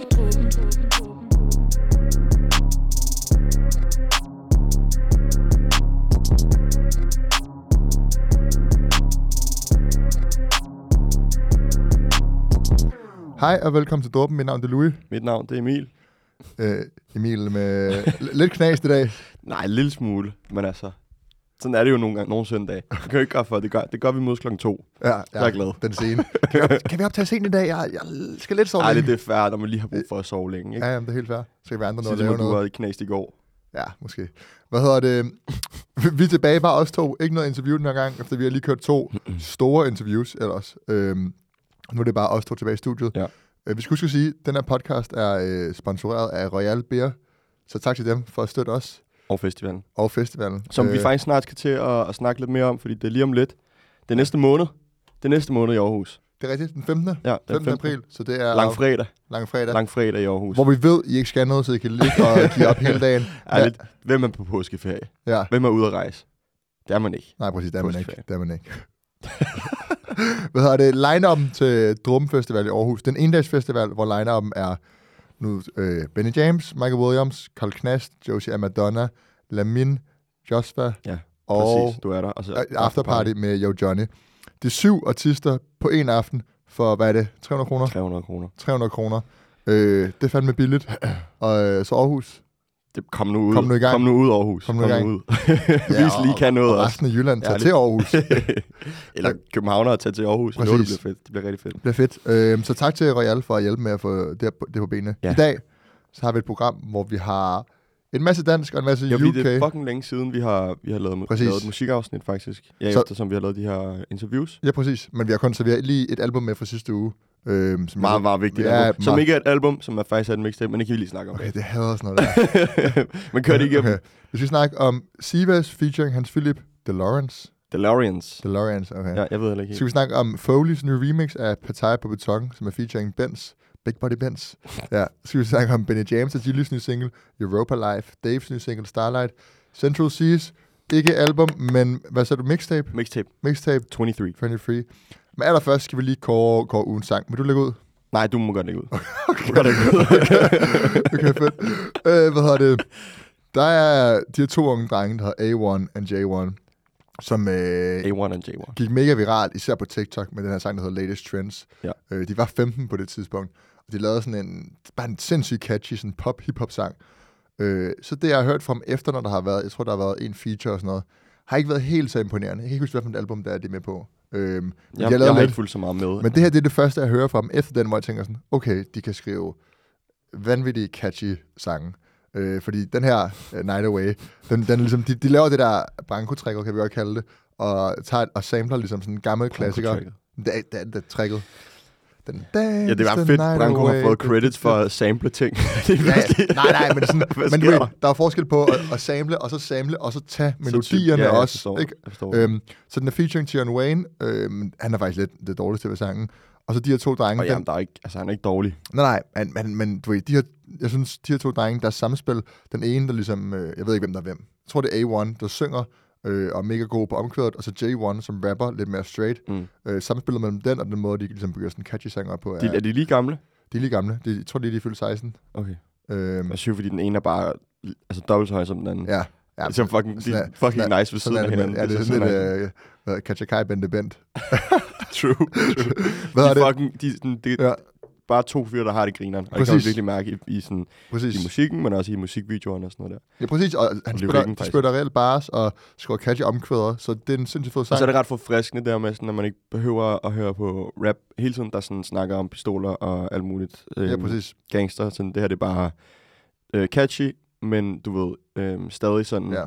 Hej og velkommen til Dråben. Mit navn er Louis. Mit navn det er Emil. Øh, Emil med lidt knas i dag. Nej, en lille smule, men altså... Sådan er det jo nogle gange, nogle søndage. Det kan jo ikke gøre for, det gør, det gør vi mod klokken to. Ja, ja, Jeg er glad. Den scene. Kan vi, op, kan vi optage sent i dag? Jeg, jeg skal lidt sove Ej, det, længe. det er færdigt, når man lige har brug for at sove længe. Ikke? Ja, jamen, det er helt fair. Så kan vi andre nå at lave du noget. havde knæst i går. Ja, måske. Hvad hedder det? Vi er tilbage bare os to. Ikke noget interview den her gang, efter vi har lige kørt to store interviews ellers. Øhm, nu er det bare os to tilbage i studiet. Ja. Øh, vi huske at sige, at den her podcast er øh, sponsoreret af Royal Beer. Så tak til dem for at støtte os Og festivalen. og festivalen. Som øh. vi faktisk snart skal til at, at snakke lidt mere om, fordi det er lige om lidt. Det er næste måned. Det er næste måned i Aarhus. Det er rigtigt, den 15. Ja, 15. april, så det er Lang fredag. lang fredag. Lang fredag i Aarhus. Hvor vi ved, I ikke skal noget, så I kan ligge og give op hele dagen. Ærligt, hvem er på påskeferie? Ja. Hvem er ude at rejse? Det er man ikke. Nej, præcis, det er man ikke. Det er man ikke. Hvad hedder det? Line-up'en til Drum Festival i Aarhus. Den endagsfestival, hvor line-up'en er nu øh, Benny James, Michael Williams, Carl Knast, Josie Amadonna, Lamin, Josva Ja, og præcis. Du er der. Og så øh, Afterparty med Yo Johnny. Det er syv artister på en aften for, hvad er det, 300 kroner? 300 kroner. 300 kroner. Øh, det er fandme billigt. Og øh, så Aarhus. Det, kom nu ud. Kom nu i gang. Kom nu ud, Aarhus. Kom nu i gang. ud. Vis lige kan noget og resten af Jylland tager Ja, det- til Aarhus. Eller københavner at tage til Aarhus. Jo, det Præcis. bliver fedt. Det bliver rigtig fedt. Det bliver fedt. Øhm, så tak til Royal for at hjælpe med at få det, på- det på benene. Ja. I dag så har vi et program, hvor vi har en masse dansk og en masse Jo, UK. det er fucking længe siden, vi har, vi har lavet, Præcis. lavet et musikafsnit, faktisk. Ja, Så- eftersom vi har lavet de her interviews. Ja, præcis. Men vi har kun serveret lige et album med fra sidste uge. Øhm, som Meget, meget vigtigt. Ja, album. Som ikke er et album, som er faktisk er et mixtape, men det kan vi lige snakke om. Okay, det hader sådan noget der. men kør det igennem. Okay. Vi skal snakke om Sivas featuring Hans Philip DeLawrence. DeLoreans. DeLawrence, okay. Ja, jeg ved heller ikke Så skal vi snakke om Foley's nye remix af Partaj på Beton, som er featuring Benz. Big Body Benz. Ja, så vi snakke om Benny James og Gilles nye single, Europa Life, Daves nye single, Starlight, Central Seas, ikke album, men hvad sagde du, mixtape? Mixtape Mixtape 23. 23. Men allerførst skal vi lige kåre, kåre ugens sang. Vil du lægge ud? Nej, du må godt lægge ud. Okay, Du må godt lægge ud. okay fedt. Øh, hvad hedder det? Der er de her to unge drenge, der hedder A1 og J1, som øh, A1 og J1. gik mega viralt, især på TikTok, med den her sang, der hedder Latest Trends. Ja. Øh, de var 15 på det tidspunkt, de lavede sådan en, bare en sindssygt catchy, sådan pop, hip-hop sang. Øh, så det, jeg har hørt fra dem efter, når der har været, jeg tror, der har været en feature og sådan noget, har ikke været helt så imponerende. Jeg kan ikke huske, hvilket album, der er de er med på. Øh, de Jeg, har lavet jeg har lidt- ikke fulgt så meget med. men det her, det er det første, jeg hører fra dem efter den, hvor jeg tænker sådan, okay, de kan skrive vanvittige catchy sange. Øh, fordi den her uh, Night Away, den, den ligesom, de, de laver det der branko kan vi godt kalde det, og, tager, og sampler ligesom sådan en gammel klassiker. Det er, det er, det er tricket. Den Ja, det var fedt, Branko har fået credits for at sample ting. Ja, nej, nej, men, sådan, men du ved, der? er forskel på at, at sample, og så sample, og så tage melodierne ja, også. forstår, ikke? Forstår. Øhm, så den er featuring Tion Wayne. Øhm, han er faktisk lidt det dårligste ved sangen. Og så de her to drenge. og jamen, der er ikke, altså, han er ikke dårlig. Nej, nej, men, men, men du ved, de her, jeg synes, de her to drenge, deres samspil, den ene, der ligesom, øh, jeg ved ikke, hvem der er hvem. Jeg tror, det er A1, der synger, øh, og er mega god på omkvædet, og så J1, som rapper lidt mere straight. Mm. Øh, samspillet mellem den og den måde, de ligesom bygger sådan catchy sanger på. De, er, er de lige gamle? de er lige gamle. De, jeg tror, de er lige fyldt 16. Okay. Øh, Jeg synes, fordi den ene er bare altså, dobbelt så høj som den anden. ja. Ja, det er fucking, de sådan er fucking sådan nice ved siden af er det, hinanden. ja, det er så sådan lidt, øh, hvad, Katja Kai Bente Bent. True, true. Hvad er de det? fucking, de, sådan, det er Ja, bare to fyre, der har det grineren. Og det kan Præcis. man virkelig mærke i, i, sådan, præcis. i musikken, men også i musikvideoerne og sådan noget der. Ja, præcis. Og han Og spiller, de spiller reelt bars og skriver catchy omkvæder, så det er en sindssygt fed Og så sang. er det ret forfriskende der med, sådan, at man ikke behøver at høre på rap hele tiden, der sådan snakker om pistoler og alt muligt. Ja, øhm, præcis. Gangster. Sådan, det her det er bare øh, catchy, men du ved, øh, stadig sådan, Ja.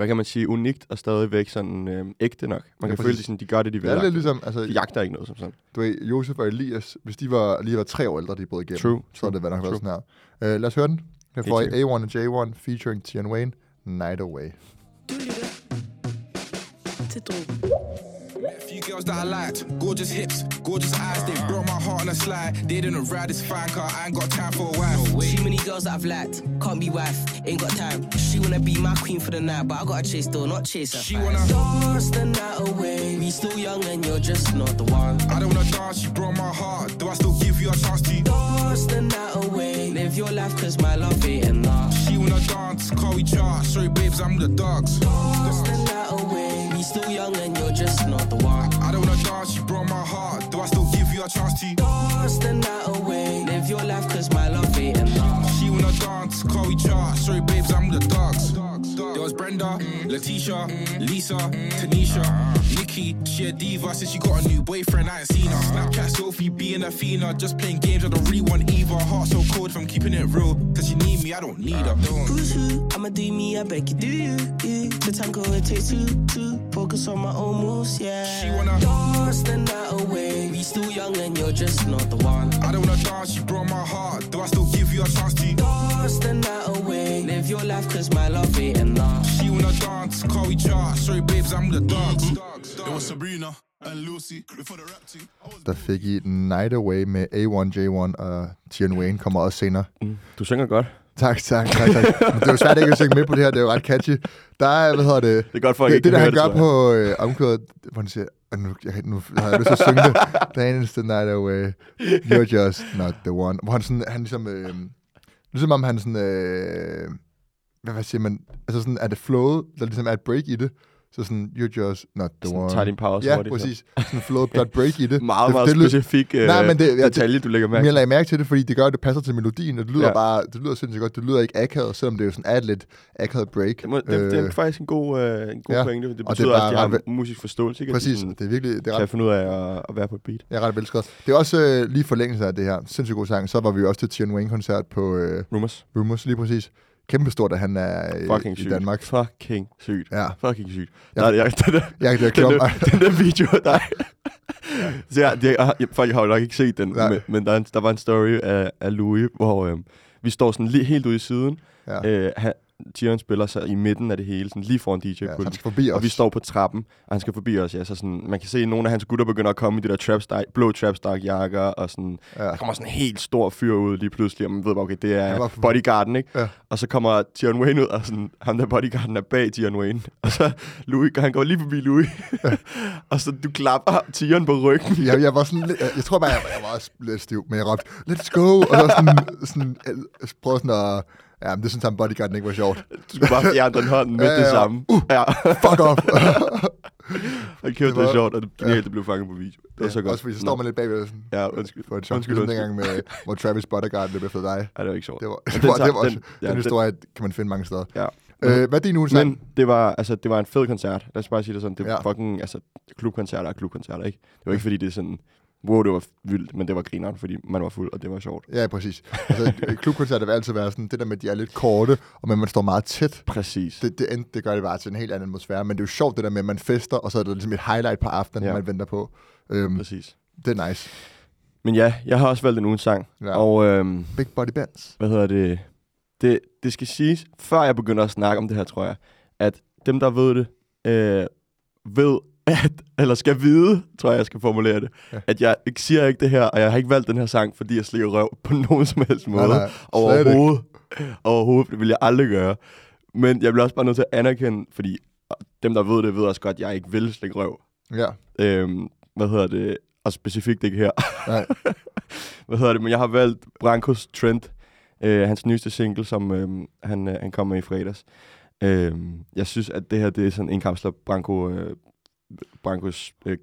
Hvad kan man sige, unikt og stadigvæk sådan øh, ægte nok. Man Ja, kan føle, præcis. at sådan, de gør det, de vil. Det er lidt ligesom, altså, De jagter ikke noget som sådan. du ved, Josef og Elias, hvis de var lige var tre år ældre, de brød igennem, True, så er det, hvad der har været true. sådan her. Uh, lad os høre den. Her får I sikkert. A1 og J1 featuring Tion Wayne, Night Away. Du lytter til Drogen. Met a few girls that I liked, gorgeous hips, gorgeous eyes. They broke my heart on a slide. They didn't ride this fine car. I ain't got time for a wife. Too many girls that I've liked, can't be wife, ain't got time. She wanna be my queen for the night, but I gotta chase though, not chase her. She wanna- dance the night away. We still young and you're just not the one. I don't wanna dance. You broke my heart. Do I still give you a chance to? Dance the night away? Live your life, cause my love ain't enough. She wanna dance, car we chart. Sorry, babes, I'm the dogs. Lost the night away. We still young and you're just not the one. I don't wanna dance, you broke my heart. Do I still give you a chance to? Lost the night away. Live your life, cause Letitia, Lisa, Tanisha, Nikki. She a diva since she got a new boyfriend. I ain't seen her. Snapchat Sophie being a fiend. Just playing games, I don't want either. Heart so cold from keeping it real. Cause you need me, I don't need her. Don't. Who's who? I'ma do me, I beg you, do you? you. The tango, it takes two, two. Focus on my own moves, yeah. She wanna- Lost the night away. We still young and you're just not the one. I don't wanna dance, you broke my heart. Do I still give you a chance to? Lost the night away. Live your life, cause my love ain't enough. Dance, car we chart. Sorry, babes, I'm the dogs. It was Sabrina and Lucy before the rap team. I was Der fik I Night Away med A1J1 og Tion Wayne kommer også senere. Mm. Du synger godt. Tak, tak, tak, tak. Det er jo svært ikke at synge med på det her, det er jo ret catchy. Der er, hvad hedder det? Det er godt, folk det, ikke det, der han gør det, på øh, omkvædet, hvor han siger, "Og nu, jeg, nu har jeg lyst til at synge det. Dance the night away, you're just not the one. Hvor han sådan, han ligesom, øh, ligesom om han sådan, øh, hvad, hvad siger man, altså sådan, er det flowet, der ligesom er et break i det, så sådan, you're just not the Sådan one. tager din pause Ja, hurtigt, så. præcis. Sådan flowet, der er break i det. Meget, det, meget det, lyder- specifik øh, Nej, men det- ja, det- detalje, du lægger mærke men jeg til. lagde mærke til det, fordi det gør, at det passer til melodien, og det lyder Ja. ja. bare, det lyder sindssygt godt. Det lyder ikke akavet, selvom det jo sådan er et lidt akavet break. Det, må, det, det er Øh, faktisk en god, øh, en god ja. pointe. Det Og det betyder, at bare de har ret musisk forståelse, ikke? At de Præcis, sådan det er virkelig, det er kan ret, finde ud af at, at være på et beat. jeg er ret velskrevet. Det er også øh, lige forlængelse af det her, sindssygt god sang. Så var vi også til Tion Wayne-koncert på øh, Rumors. Rumors, lige præcis. Kæmpe stort, at han er øh, Fucking i sygt. Danmark. Fucking sygt. Ja, Fucking sygt. Ja. Der, er- jeg, den, der, jeg, jeg, den, jeg, der, den der video af dig. Så jeg, det, jeg, folk har jo nok ikke set den, Nej. men, men der, er en, der var en story af, af Louis, hvor øh, vi står sådan lige helt ude i siden. ja. Øh, han, Tion spiller sig i midten af det hele, sådan lige foran ja, så DJ-pulten. han skal forbi os. Og vi står på trappen, og han skal forbi os, ja. Så sådan, man kan se, at nogle af hans gutter begynder at komme i de der trapstark, blå trapstark jakker, og sådan, Ja. der kommer sådan en helt stor fyr ud lige pludselig, og man ved bare, okay, det er for- bodyguarden, ikke? Ja. Og så kommer Tion Wayne ud, og sådan, ham der bodyguarden er bag Tion Wayne. Og så Louis, han går lige forbi Louis, og så du klapper Tion på ryggen. jeg, jeg var sådan jeg, jeg tror bare, jeg, jeg var også lidt stiv, men jeg råbte, let's go, og så sådan, sådan jeg prøvede sådan at, ja, men det synes han bodyguarden ikke var sjovt. Du skulle bare fjerne den hånd med Ja, det ja. samme. Ja, Fuck off! og kæft, det var- er sjovt, og det genialt, det blev fanget på video. Det var så godt. Også fordi så står man lidt bagved sådan, Ja, undskyld. for et chok. Undskyld, Undskyld, dengang med, hvor Travis Bodyguard løb efter dig. Ja, det var ikke sjovt. Det var, det den var, det var den- den, ja, den den- historie kan man finde mange steder. Ja. Øh, hvad er din ugens? Men det var, altså, det var en fed koncert. Lad os bare sige det sådan. Det var Ja. fucking, altså, klubkoncerter er klubkoncerter, ikke? Det var ikke fordi, det er sådan, wow, det var vildt, men det var grineren, fordi man var fuld, og det var sjovt. Ja, præcis. Altså, klubkoncerter vil altid være sådan, det der med, at de er lidt korte, og men man står meget tæt. Præcis. Det, det, det gør det bare til en helt anden atmosfære, men det er jo sjovt det der med, at man fester, og så er det ligesom et highlight på aftenen, Ja. man venter på. Øhm, Præcis. det er nice. Men ja, jeg har også valgt en ugens sang. Ja. Og, øhm, Big Body Bands. hvad hedder det? det? Det skal siges, før jeg begynder at snakke om det her, tror jeg, at dem, der ved det, øh, ved, at, eller skal vide, tror jeg, jeg skal formulere det, Ja. at jeg ikke siger ikke det her, og jeg har ikke valgt den her sang, fordi jeg slikker røv på nogen som helst måde. Nej, nej, slet ikke. Overhovedet. Overhovedet. Det vil jeg aldrig gøre. Men jeg bliver også bare nødt til at anerkende, fordi dem, der ved det, ved også godt, at jeg ikke vil slikke røv. Ja, Øhm, hvad hedder det? Og specifikt ikke her. nej. hvad hedder det? Men jeg har valgt Brancos Trent. Øh, hans nyeste single, som øhm, han, øh, han kom med i fredags. Øhm, jeg synes, at det her det er sådan en kapsler Branco, øh, Brancos øh,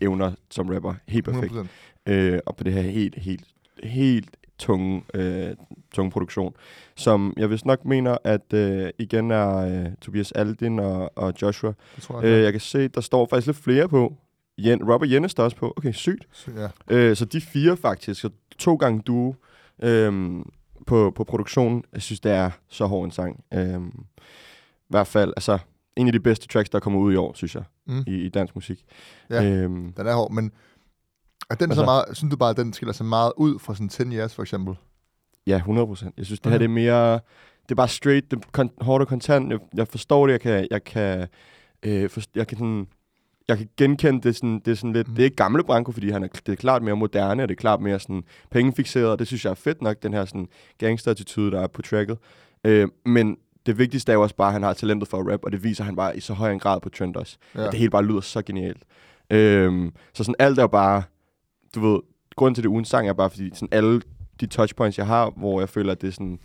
evner som rapper. Helt perfekt. 100%. øh, og på det her helt, helt, helt tunge, øh, tunge produktion, som jeg vist nok mener, at øh, igen er øh, Tobias Aldin og, og Joshua. Det tror jeg. Øh, jeg kan se, der står faktisk lidt flere på. Jen, Robert Jenne står også på. Okay, sygt. ja. Øh, så de fire faktisk, så to gange duo øh, på, på produktionen. Jeg synes, det er så hård en sang. Øh, I hvert fald, altså, en af de bedste tracks, der kommer ud i år, synes jeg, Mm. i, i dansk musik. Ja. Øhm, Den er hård, men er den så Altså- meget, synes du bare, at den skiller sig meget ud fra sådan 10 years, for eksempel? Ja, 100 procent. Jeg synes, det her det er mere... Det er bare straight, det er kon- hårdt og kontant. Jeg, jeg forstår det, jeg kan... Jeg kan, øh, for, jeg kan sådan... Jeg kan genkende det sådan, det er sådan lidt, Mm. mm. det er ikke gamle Branko, fordi han er, det er klart mere moderne, og det er klart mere sådan pengefixeret, og det synes jeg er fedt nok, den her sådan gangster-attitude, der er på tracket. Øh, men det vigtigste er jo også bare, at han har talentet for at rap, og det viser han bare i så høj en grad på Trend også. Ja. Ja. Det hele bare lyder så genialt. Øhm, så sådan alt er jo bare, du ved, grunden til det ugens sang er bare, fordi sådan alle de touchpoints, jeg har, hvor jeg føler, at det er sådan,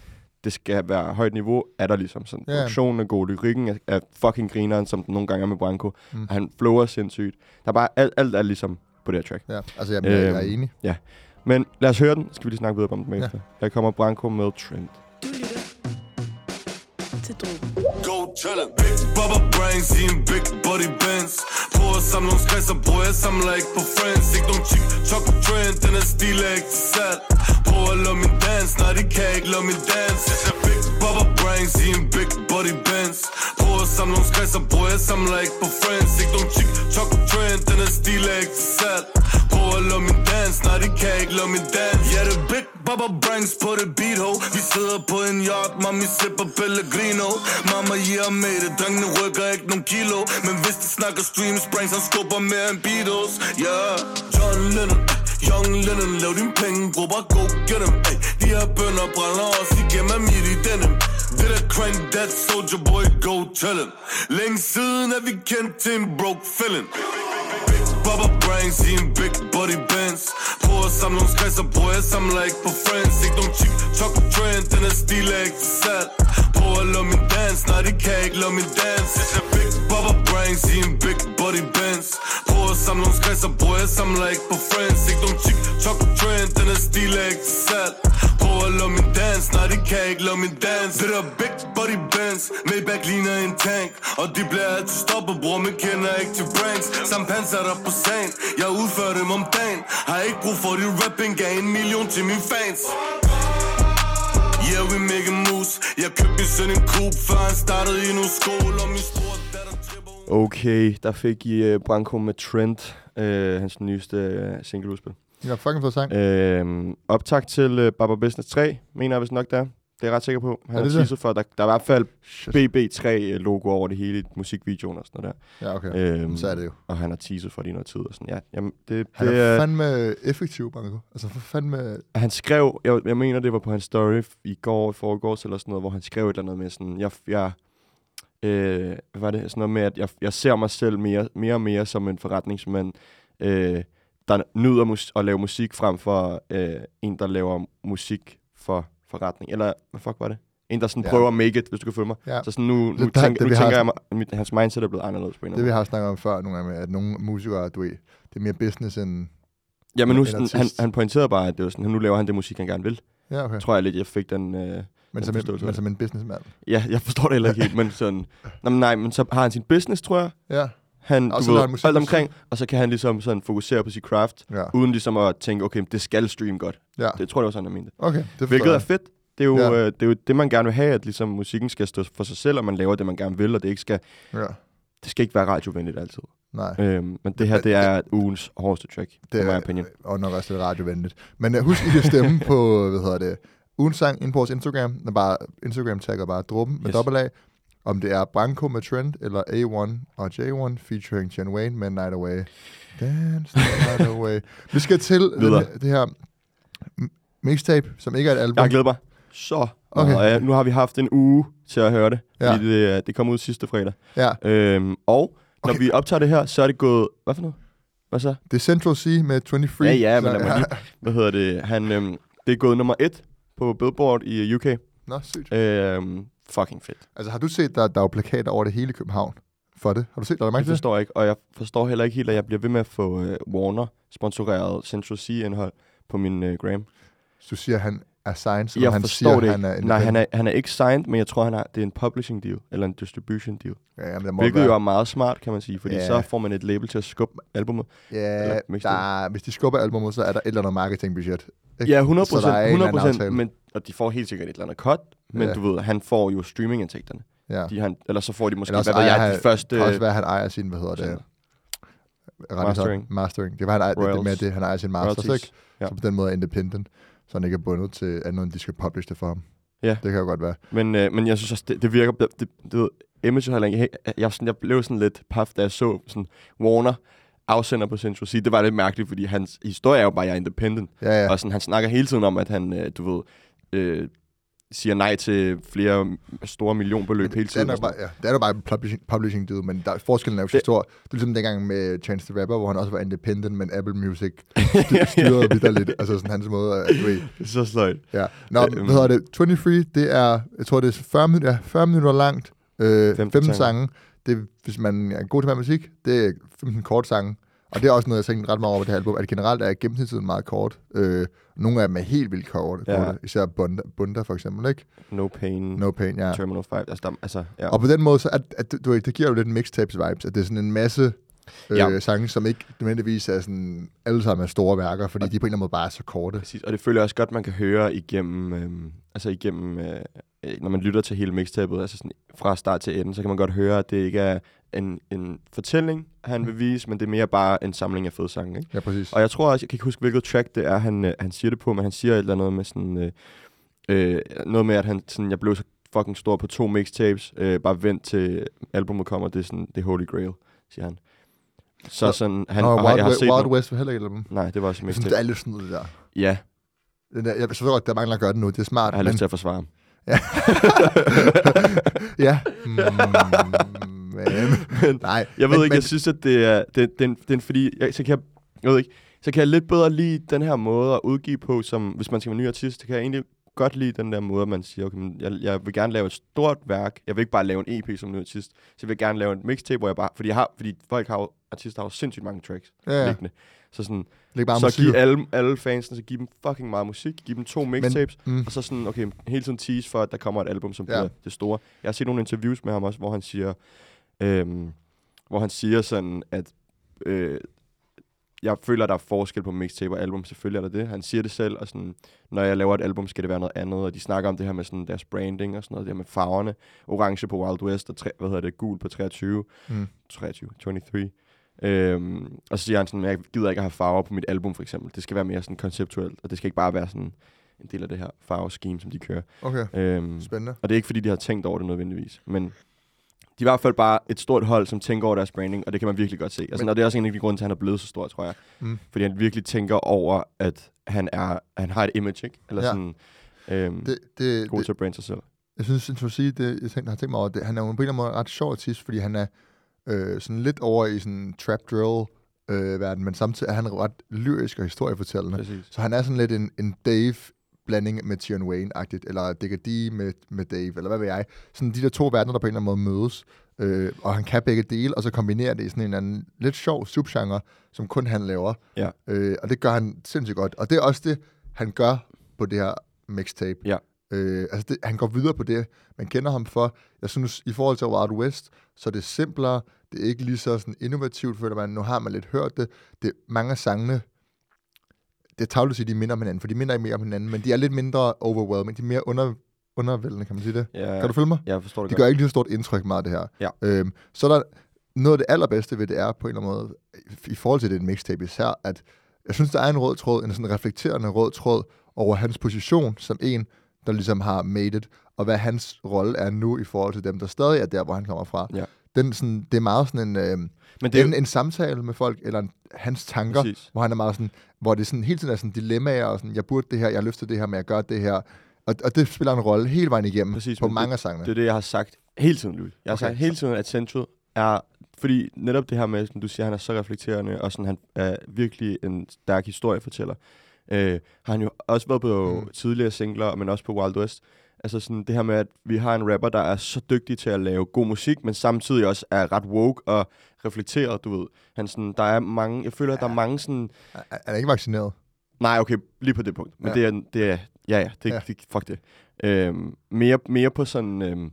det skal være højt niveau, er der ligesom sådan. Ja. Yeah. Produktionen er god, lyrikken er, er fucking grineren, som den nogle gange er med Branko. Mm. Mm. Han flower sindssygt. Der er bare alt, alt er ligesom på det her track. Ja, altså jamen, jeg, jeg er Øhm, enig. Men lad os høre den, så skal vi lige snakke videre om den Ja. bagefter. Her kommer Branko med Trend. Du. Go chillin'. Big Bubba brains i en big body bands. Prøv at samle nogle skræs og bror, jeg samler ikke på friends. Ikke nogen chick, chocolate trend, den er stil er ikke til salg. Prøv at lade min dance, nej de kan ikke lade min dance. Jeg ser Big Bubba brains i en big body bands. Prøv at samle nogle skræs og bror, jeg samler ikke på friends. Ikke nogen chick, chocolate trend, den er stil er ikke til salg. Prøv at lade min dance, dans nej de kan ikke lade min dans Ja, det Big Baba brains på det beat, ho. Vi sidder på en yacht, mami slipper Pellegrino. Mama, yeah, I made it. Drengene rykker ikke nogen kilo. Men hvis de snakker streams, brains, han skubber mere end Beatles. Yeah, John Lennon, Young Lennon, lav din penge, bror, bare go get dem. Ay, de her bønder brænder også igennem midt i denim. Det der crank, that soldier boy, go tell him Længe siden er vi kendt til en broke feeling. Big Bubba brains i en big body bands bror, jeg samler ikke på friends. Ikke nogen chick, chocolate trend, den er stil er ikke til salg Prøv at lade min dance, nej de kan ikke lade min dance Jeg Big Bubba brains i big body bands Prøv at samle nogle skræs og bror, jeg samler ikke på friends. Ikke nogen chick, chocolate trend, den er stil er ikke til at lade min dance, nej de kan ikke lade min dance Det der big body bands, Maybach ligner en tank. Og de bliver altid stoppet, bror, men kender ikke til brands Samt panser der på sagen, jeg udfører dem om dagen. Har ikke brug for de rapping, gav en million til mine fans. Yeah, we making moves Jeg købte min søn en coupe, før han startede i nogle skole. Og min store datter Okay, der fik I uh, Branko med Trend, uh, øh, hans nyeste øh, uh, singleudspil. Jeg er fucking fed sang. Uh, optag til uh, Baba Business 3, mener jeg vist nok, der. Det er jeg ret sikker på. Han Er har det det? for, der, der er i hvert fald Shit. BB3-logo over det hele i musikvideoen og sådan noget Ja, okay. der. Øhm, Så er det jo. Og han har teaset for det i noget tid og sådan. Ja, jamen, det, Han det, er fandme effektiv, Branko. Altså, for fandme... han skrev, jeg, jeg mener, det var på hans story i går, i forgårs eller sådan noget, hvor han skrev et eller andet med sådan, jeg, jeg øh, hvad var det, sådan noget med, at jeg, jeg ser mig selv mere, mere og mere som en forretningsmand, øh, der nyder mus- at lave musik frem for øh, en, der laver musik for forretning. Eller, hvad fuck var det? En, der sådan Ja. prøver at make it, hvis du kan følge mig. Ja. Så sådan nu, nu, Det- der- tænker, det, nu vi har tænker jeg, mit, hans mindset er blevet anderledes på en Det vi har snakket om før nogle gange med, at nogle musikere, du ved, det er mere business end... Ja, men nu sådan, han, han pointerede bare, at det var sådan, nu laver han det musik, han gerne vil. Ja, okay. Tror jeg lidt, jeg fik den... Øh, Men som, en, men som en businessman. ja, jeg forstår det heller ikke helt, men sådan... Nå, nej, men så har han sin business, tror jeg. Ja, Han, Og du ved, alt omkring, og så kan han ligesom sådan fokusere på sit craft, ja. uden ligesom at tænke, okay, det skal streame godt. ja. Det tror jeg også, han har mente. Okay, det Hvilket er jeg. fedt. Det er, jo, Ja. øh, det er jo det, man gerne vil have, at ligesom musikken skal stå for sig selv, og man laver det, man gerne vil, og det, ikke skal, Ja, det skal ikke være radiovenligt altid. nej. Øhm, men det her, det er ugens hårdeste track, Det for my er opinion. og nok også lidt radiovenligt. Men uh, husk, I kan stemme på, hvad hedder det, ugens sang ind på vores Instagram. Er bare, Instagram tagger bare druppen med Yes. dobbelt. Om det er Branko med Trent, eller A1 og J1 featuring Jen Wayne med Night Away. Dance night away. Vi skal til den, det her mixtape, som ikke er et album. Jeg har glædet mig så Okay. Og nu har vi haft en uge til at høre det, Ja. fordi det, øh, det kom ud sidste fredag. Ja, Øhm, og når Okay. vi optager det her, så er det gået... Hvad for noget? Hvad så? det er Central C med 23. Ja, ja, men lad mig lige... Hvad hedder det? Han, øhm, det er gået nummer et på Billboard i UK. Nå, sygt. Øhm, fucking fedt. Altså, har du set, der, der er jo plakater over det hele København for det? Har du set, der er til det? forstår jeg ikke, og jeg forstår heller ikke helt, at jeg bliver ved med at få øh, Warner sponsoreret Central C-indhold på min øh, gram. Så du siger, at han er signed, Jeg han forstår siger, det ikke. han er Nej, han er, han er ikke signed, men jeg tror, han har, det er en publishing deal, eller en distribution deal. Ja, men der må Hvilket være. jo er meget smart, kan man sige, fordi Ja. så får man et label til at skubbe albumet. Ja, Eller der, er- hvis de skubber albumet, så er der et eller andet marketingbudget. Ikke? Ja, 100 Så der er en eller anden 100 aftale. men, og de får helt sikkert et eller andet cut, men Ja. du ved, han får jo streamingindtægterne. Ja. De, han, eller så får de måske, hvad ved jeg, de første... Det kan også være, at han ejer sin, hvad hedder det? Mastering. Mastering. Det var han ejer, det, det med det, han ejer sin masters, royalties. ikke? Ja. Så på den måde er independent, så han ikke er bundet til andet, end de skal publish det for ham. Ja. Det kan jo godt være. Men, øh, men jeg synes også, det, det virker... Det, det, det ved, Image heller ikke... Jeg, jeg, sådan, jeg blev sådan lidt paf, da jeg så sådan Warner afsender på Central C. Det var lidt mærkeligt, fordi hans historie er jo bare, at jeg er independent. Ja, ja. Og sådan, han snakker hele tiden om, at han, øh, du ved, øh, siger nej til flere store millionbeløb hele det, er tiden. og sådan bare, ja, det er jo bare publishing, publishing deal, men der, forskellen er jo så Det- stor. Det er ligesom dengang med Chance the Rapper, hvor han også var independent, men Apple Music styr- styrede videre lidt. Altså sådan hans måde at, du ved. Det er så sløjt. ja. Nå, Øhm. hvad hedder det? 23, det er, jeg tror det er 40 minutter, ja, 40 minutter langt, øh, 15 15 sange. sange. Det, hvis man er god til matematik, det er 15 kort sange. Og det er også noget, jeg tænkte ret meget over på det her album, at generelt er gennemsnitstiden meget kort. Øh, nogle af dem er helt vildt korte, Ja. korte. især Bunda, Bunda for eksempel, ikke? No Pain, no. Pain, ja. Terminal 5. Altså, der, altså ja. Og på den måde, så at, at, du, det giver jo lidt mixtapes vibes, at det er sådan en masse øh, Ja. sange, som ikke nødvendigvis er sådan, alle sammen er store værker, fordi de på en eller anden måde bare er så korte. Præcis, og det føler jeg også godt, man kan høre igennem, øhm, altså igennem, øh, øh, når man lytter til hele mixtapet, altså sådan fra start til ende, så kan man godt høre, at det ikke er en, en fortælling, han vil vise, men det er mere bare en samling af fede sange, ikke? Ja, præcis. Og jeg tror også, jeg kan ikke huske, hvilket track det er, han, øh, han siger det på, men han siger et eller andet med sådan, øh, øh, noget med, at han sådan, jeg blev så fucking stor på to mixtapes, øh, bare vent til albumet kommer, det er sådan, det er Holy Grail, siger han. Så Nå, sådan, han, og Wild, jeg har Wild, set Wild West var heller ikke dem. Nej, det var også mixtape. det er lidt sådan noget, det der. Ja, Den der. Jeg forstår godt, der er mange, der gør det nu. Det er smart. jeg har men, lyst til at forsvare ham. ja. Mm, men, nej. Jeg ved men, ikke, men, jeg synes, at det er, det, den, den, fordi, jeg, så kan jeg, jeg ved ikke, så kan jeg lidt bedre lide den her måde at udgive på, som hvis man skal være ny artist, så kan jeg egentlig godt lide den der måde, at man siger, okay, men jeg, jeg vil gerne lave et stort værk, jeg vil ikke bare lave en EP som ny artist, så jeg vil gerne lave en mixtape, hvor jeg bare, fordi, jeg har, fordi folk har jo, artister har jo sindssygt mange tracks Ja, ja. liggende. Så sådan, Læg bare så musik. giv alle, alle fansene, så giv dem fucking meget musik, giv dem to mixtapes, mm, og så sådan, okay, hele tiden tease for, at der kommer et album, som Ja. bliver det store. Jeg har set nogle interviews med ham også, hvor han siger, øhm, hvor han siger sådan, at øh, jeg føler, der er forskel på mixtape og album. Selvfølgelig er der det. Han siger det selv, og sådan, når jeg laver et album, skal det være noget andet. Og de snakker om det her med sådan deres branding og sådan noget, det her med farverne. Orange på Wild West, og tre, hvad hedder det, gul på 23. Mm. 23, 23. Øhm, og så siger han sådan, jeg gider ikke at have farver på mit album, for eksempel. Det skal være mere sådan konceptuelt, og det skal ikke bare være sådan en del af det her farveskeme, som de kører. Okay, Øhm, spændende. og det er ikke, fordi de har tænkt over det nødvendigvis, men de er i hvert fald bare et stort hold, som tænker over deres branding, og det kan man virkelig godt se. Altså, Men- og det er også en af de grunde til, at han er blevet så stor, tror jeg. Mm. Fordi han virkelig tænker over, at han, er, han har et image, ikke? Eller Ja. sådan øhm, Det, det, god det, til at brande sig selv. jeg synes, synes sige, det, jeg tænkte, har tænkt mig over, det, han er jo på en eller anden måde ret sjov artist, fordi han er øh, sådan lidt over i sådan trap drill øh, verden, men samtidig er han ret lyrisk og historiefortællende. Præcis. Så han er sådan lidt en, en Dave-blanding med Tion Wayne-agtigt, eller Digga D med, med Dave, eller hvad ved jeg. Sådan de der to verdener, der på en eller anden måde mødes, øh, og han kan begge dele, og så kombinerer det i sådan en anden lidt sjov subgenre, som kun han laver. Ja. Øh, og det gør han sindssygt godt. Og det er også det, han gør på det her mixtape. Ja. Øh, altså det, han går videre på det, man kender ham for. Jeg synes, i forhold til Wild West, så er det simplere, det er ikke lige så sådan innovativt, føler man. Nu har man lidt hørt det. det mange af sangene, det er tavligt at de minder om hinanden, for de minder ikke mere om hinanden, men de er lidt mindre overwhelming. De er mere under, undervældende, kan man sige det. Ja, Kan du følge mig? jeg forstår det Det godt. gør ikke lige så stort indtryk meget, det her. Ja. Øhm, så er der noget af det allerbedste ved det er på en eller anden måde, i forhold til det mixtape især, at jeg synes, der er en rød tråd, en sådan reflekterende rød tråd over hans position som en, der ligesom har made it, og hvad hans rolle er nu i forhold til dem, der stadig er der, hvor han kommer fra. Ja. Den, sådan, det er meget sådan en, øh, Men det det er en, jo, en samtale med folk, eller en, hans tanker, præcis. hvor han er meget sådan, hvor det sådan hele tiden er sådan dilemmaer, og sådan, jeg burde det her, jeg har lyst til det her, men jeg gør det her. Og, og det spiller en rolle hele vejen igennem Præcis, på mange af sangene. Det er det, jeg har sagt hele tiden, Louis. Jeg har Okay. sagt hele tiden, at Central er... Fordi netop det her med, som du siger, han er så reflekterende, og sådan, han er virkelig en stærk historiefortæller. Øh, har han jo også været på Mm. tidligere singler, men også på Wild West. Altså sådan det her med, at vi har en rapper, der er så dygtig til at lave god musik, men samtidig også er ret woke og reflekteret, du ved. Han sådan, der er mange, jeg føler, at der er mange sådan, Er, er han ikke vaccineret? Nej, okay, lige på det punkt. Men Ja. det er, det er, ja, ja, det, Ja. det fuck det. Øhm, mere, mere på sådan, øhm,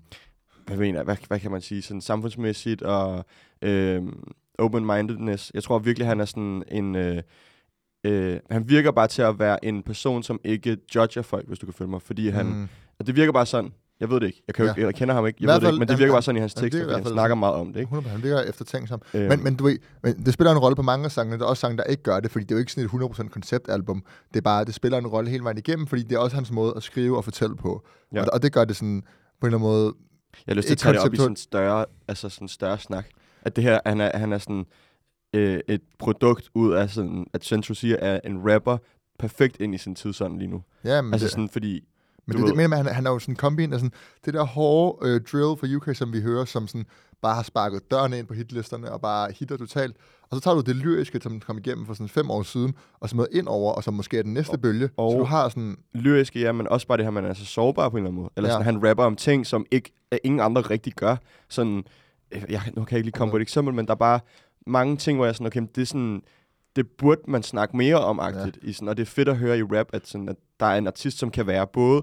hvad mener hvad, hvad kan man sige, sådan samfundsmæssigt og øhm, open-mindedness. Jeg tror virkelig, han er sådan en, øh, øh, han virker bare til at være en person, som ikke judger folk, hvis du kan følge mig, fordi han, mm. og det virker bare sådan. Jeg ved det ikke. Jeg, kan jo, Ja. ikke- jeg kender ham ikke. Jeg hvert ved det ikke, men det virker bare sådan i hans tekster, i fordi han snakker meget om det, ikke? 100%, han virker eftertænksom. Øhm, Men, men du ved, men det spiller en rolle på mange af sangene. Der er også sange, der ikke gør det, fordi det er jo ikke sådan et 100% konceptalbum. Det er bare, det spiller en rolle hele vejen igennem, fordi det er også hans måde at skrive og fortælle på. Ja. Og, og det gør det sådan på en eller anden måde... Jeg har lyst til at tage det op i sådan en større, altså sådan en større snak. At det her, han er, han er sådan øh, et produkt ud af sådan, at Central siger er en rapper perfekt ind i sin tidsånd lige nu. Ja, men, Altså det, sådan, fordi, Men det, det mener man, han, han er jo sådan en kombi af sådan, det der hårde øh, drill fra UK, som vi hører, som sådan bare har sparket dørene ind på hitlisterne og bare hitter totalt. Og så tager du det lyriske, som kom igennem for sådan fem år siden, og smider ind over, og som måske er den næste bølge. og- så du har sådan, lyriske, ja, men også bare det her, man er så sårbar på en eller anden måde. Eller Ja. sådan, han rapper om ting, som ikke, ingen andre rigtig gør. Sådan, øh, jeg, nu kan jeg ikke lige komme på et eksempel, men der er bare mange ting, hvor jeg er sådan, okay, det er sådan, det burde man snakke mere om, agtigt. Ja. I sådan, og det er fedt at høre i rap, at, sådan, at der er en artist, som kan være både,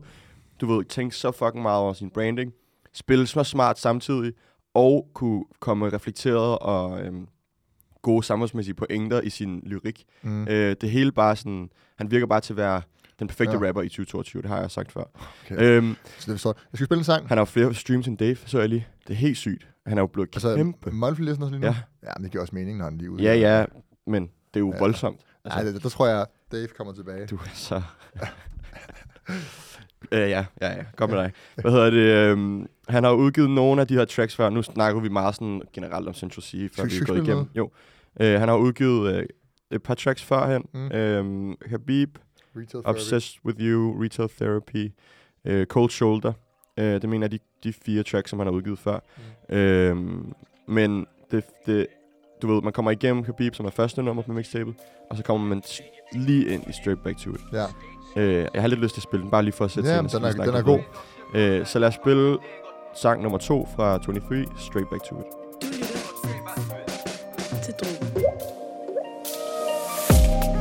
du ved, tænke så fucking meget over sin branding, spille så smart samtidig, og kunne komme reflekteret og øhm, gode samfundsmæssige pointer i sin lyrik. mm, Øh, det hele bare sådan, han virker bare til at være den perfekte Ja. rapper i 2022, det har jeg sagt før. Okay. Øhm, så det forstår jeg. Skal spille en sang. han har jo flere streams end Dave, så jeg lige. Det er helt sygt. Han er jo blevet Altså, kæmpe. Også lige nu? Ja. ja, men det giver også mening, når han lige ude. Ja, ja, men det er jo Ja. voldsomt. Nej, det, der tror jeg, Dave kommer tilbage. Du er så... øh, ja, ja, ja. Godt med dig. Hvad hedder det? Øhm, han har udgivet nogle af de her tracks før. Nu snakker vi meget sådan generelt om Central C, før vi er gået igennem. Jo. Øh, han har udgivet øh, et par tracks førhen. Mm. Øhm, Habib, Retail therapy. Obsessed With You, Retail Therapy, øh, Cold Shoulder. Øh, det mener jeg, de, de fire tracks, som han har udgivet før. Mm. Øhm, men det, det, du ved, man kommer igennem Khabib, som er første nummer på mixtapet, og så kommer man lige ind i Straight Back To It. Ja, Øh, jeg har lidt lyst til at spille den, bare lige for at sætte ja scenen, men så den er, den er god. Øh, så lad os spille sang nummer to fra 23, Straight Back To It.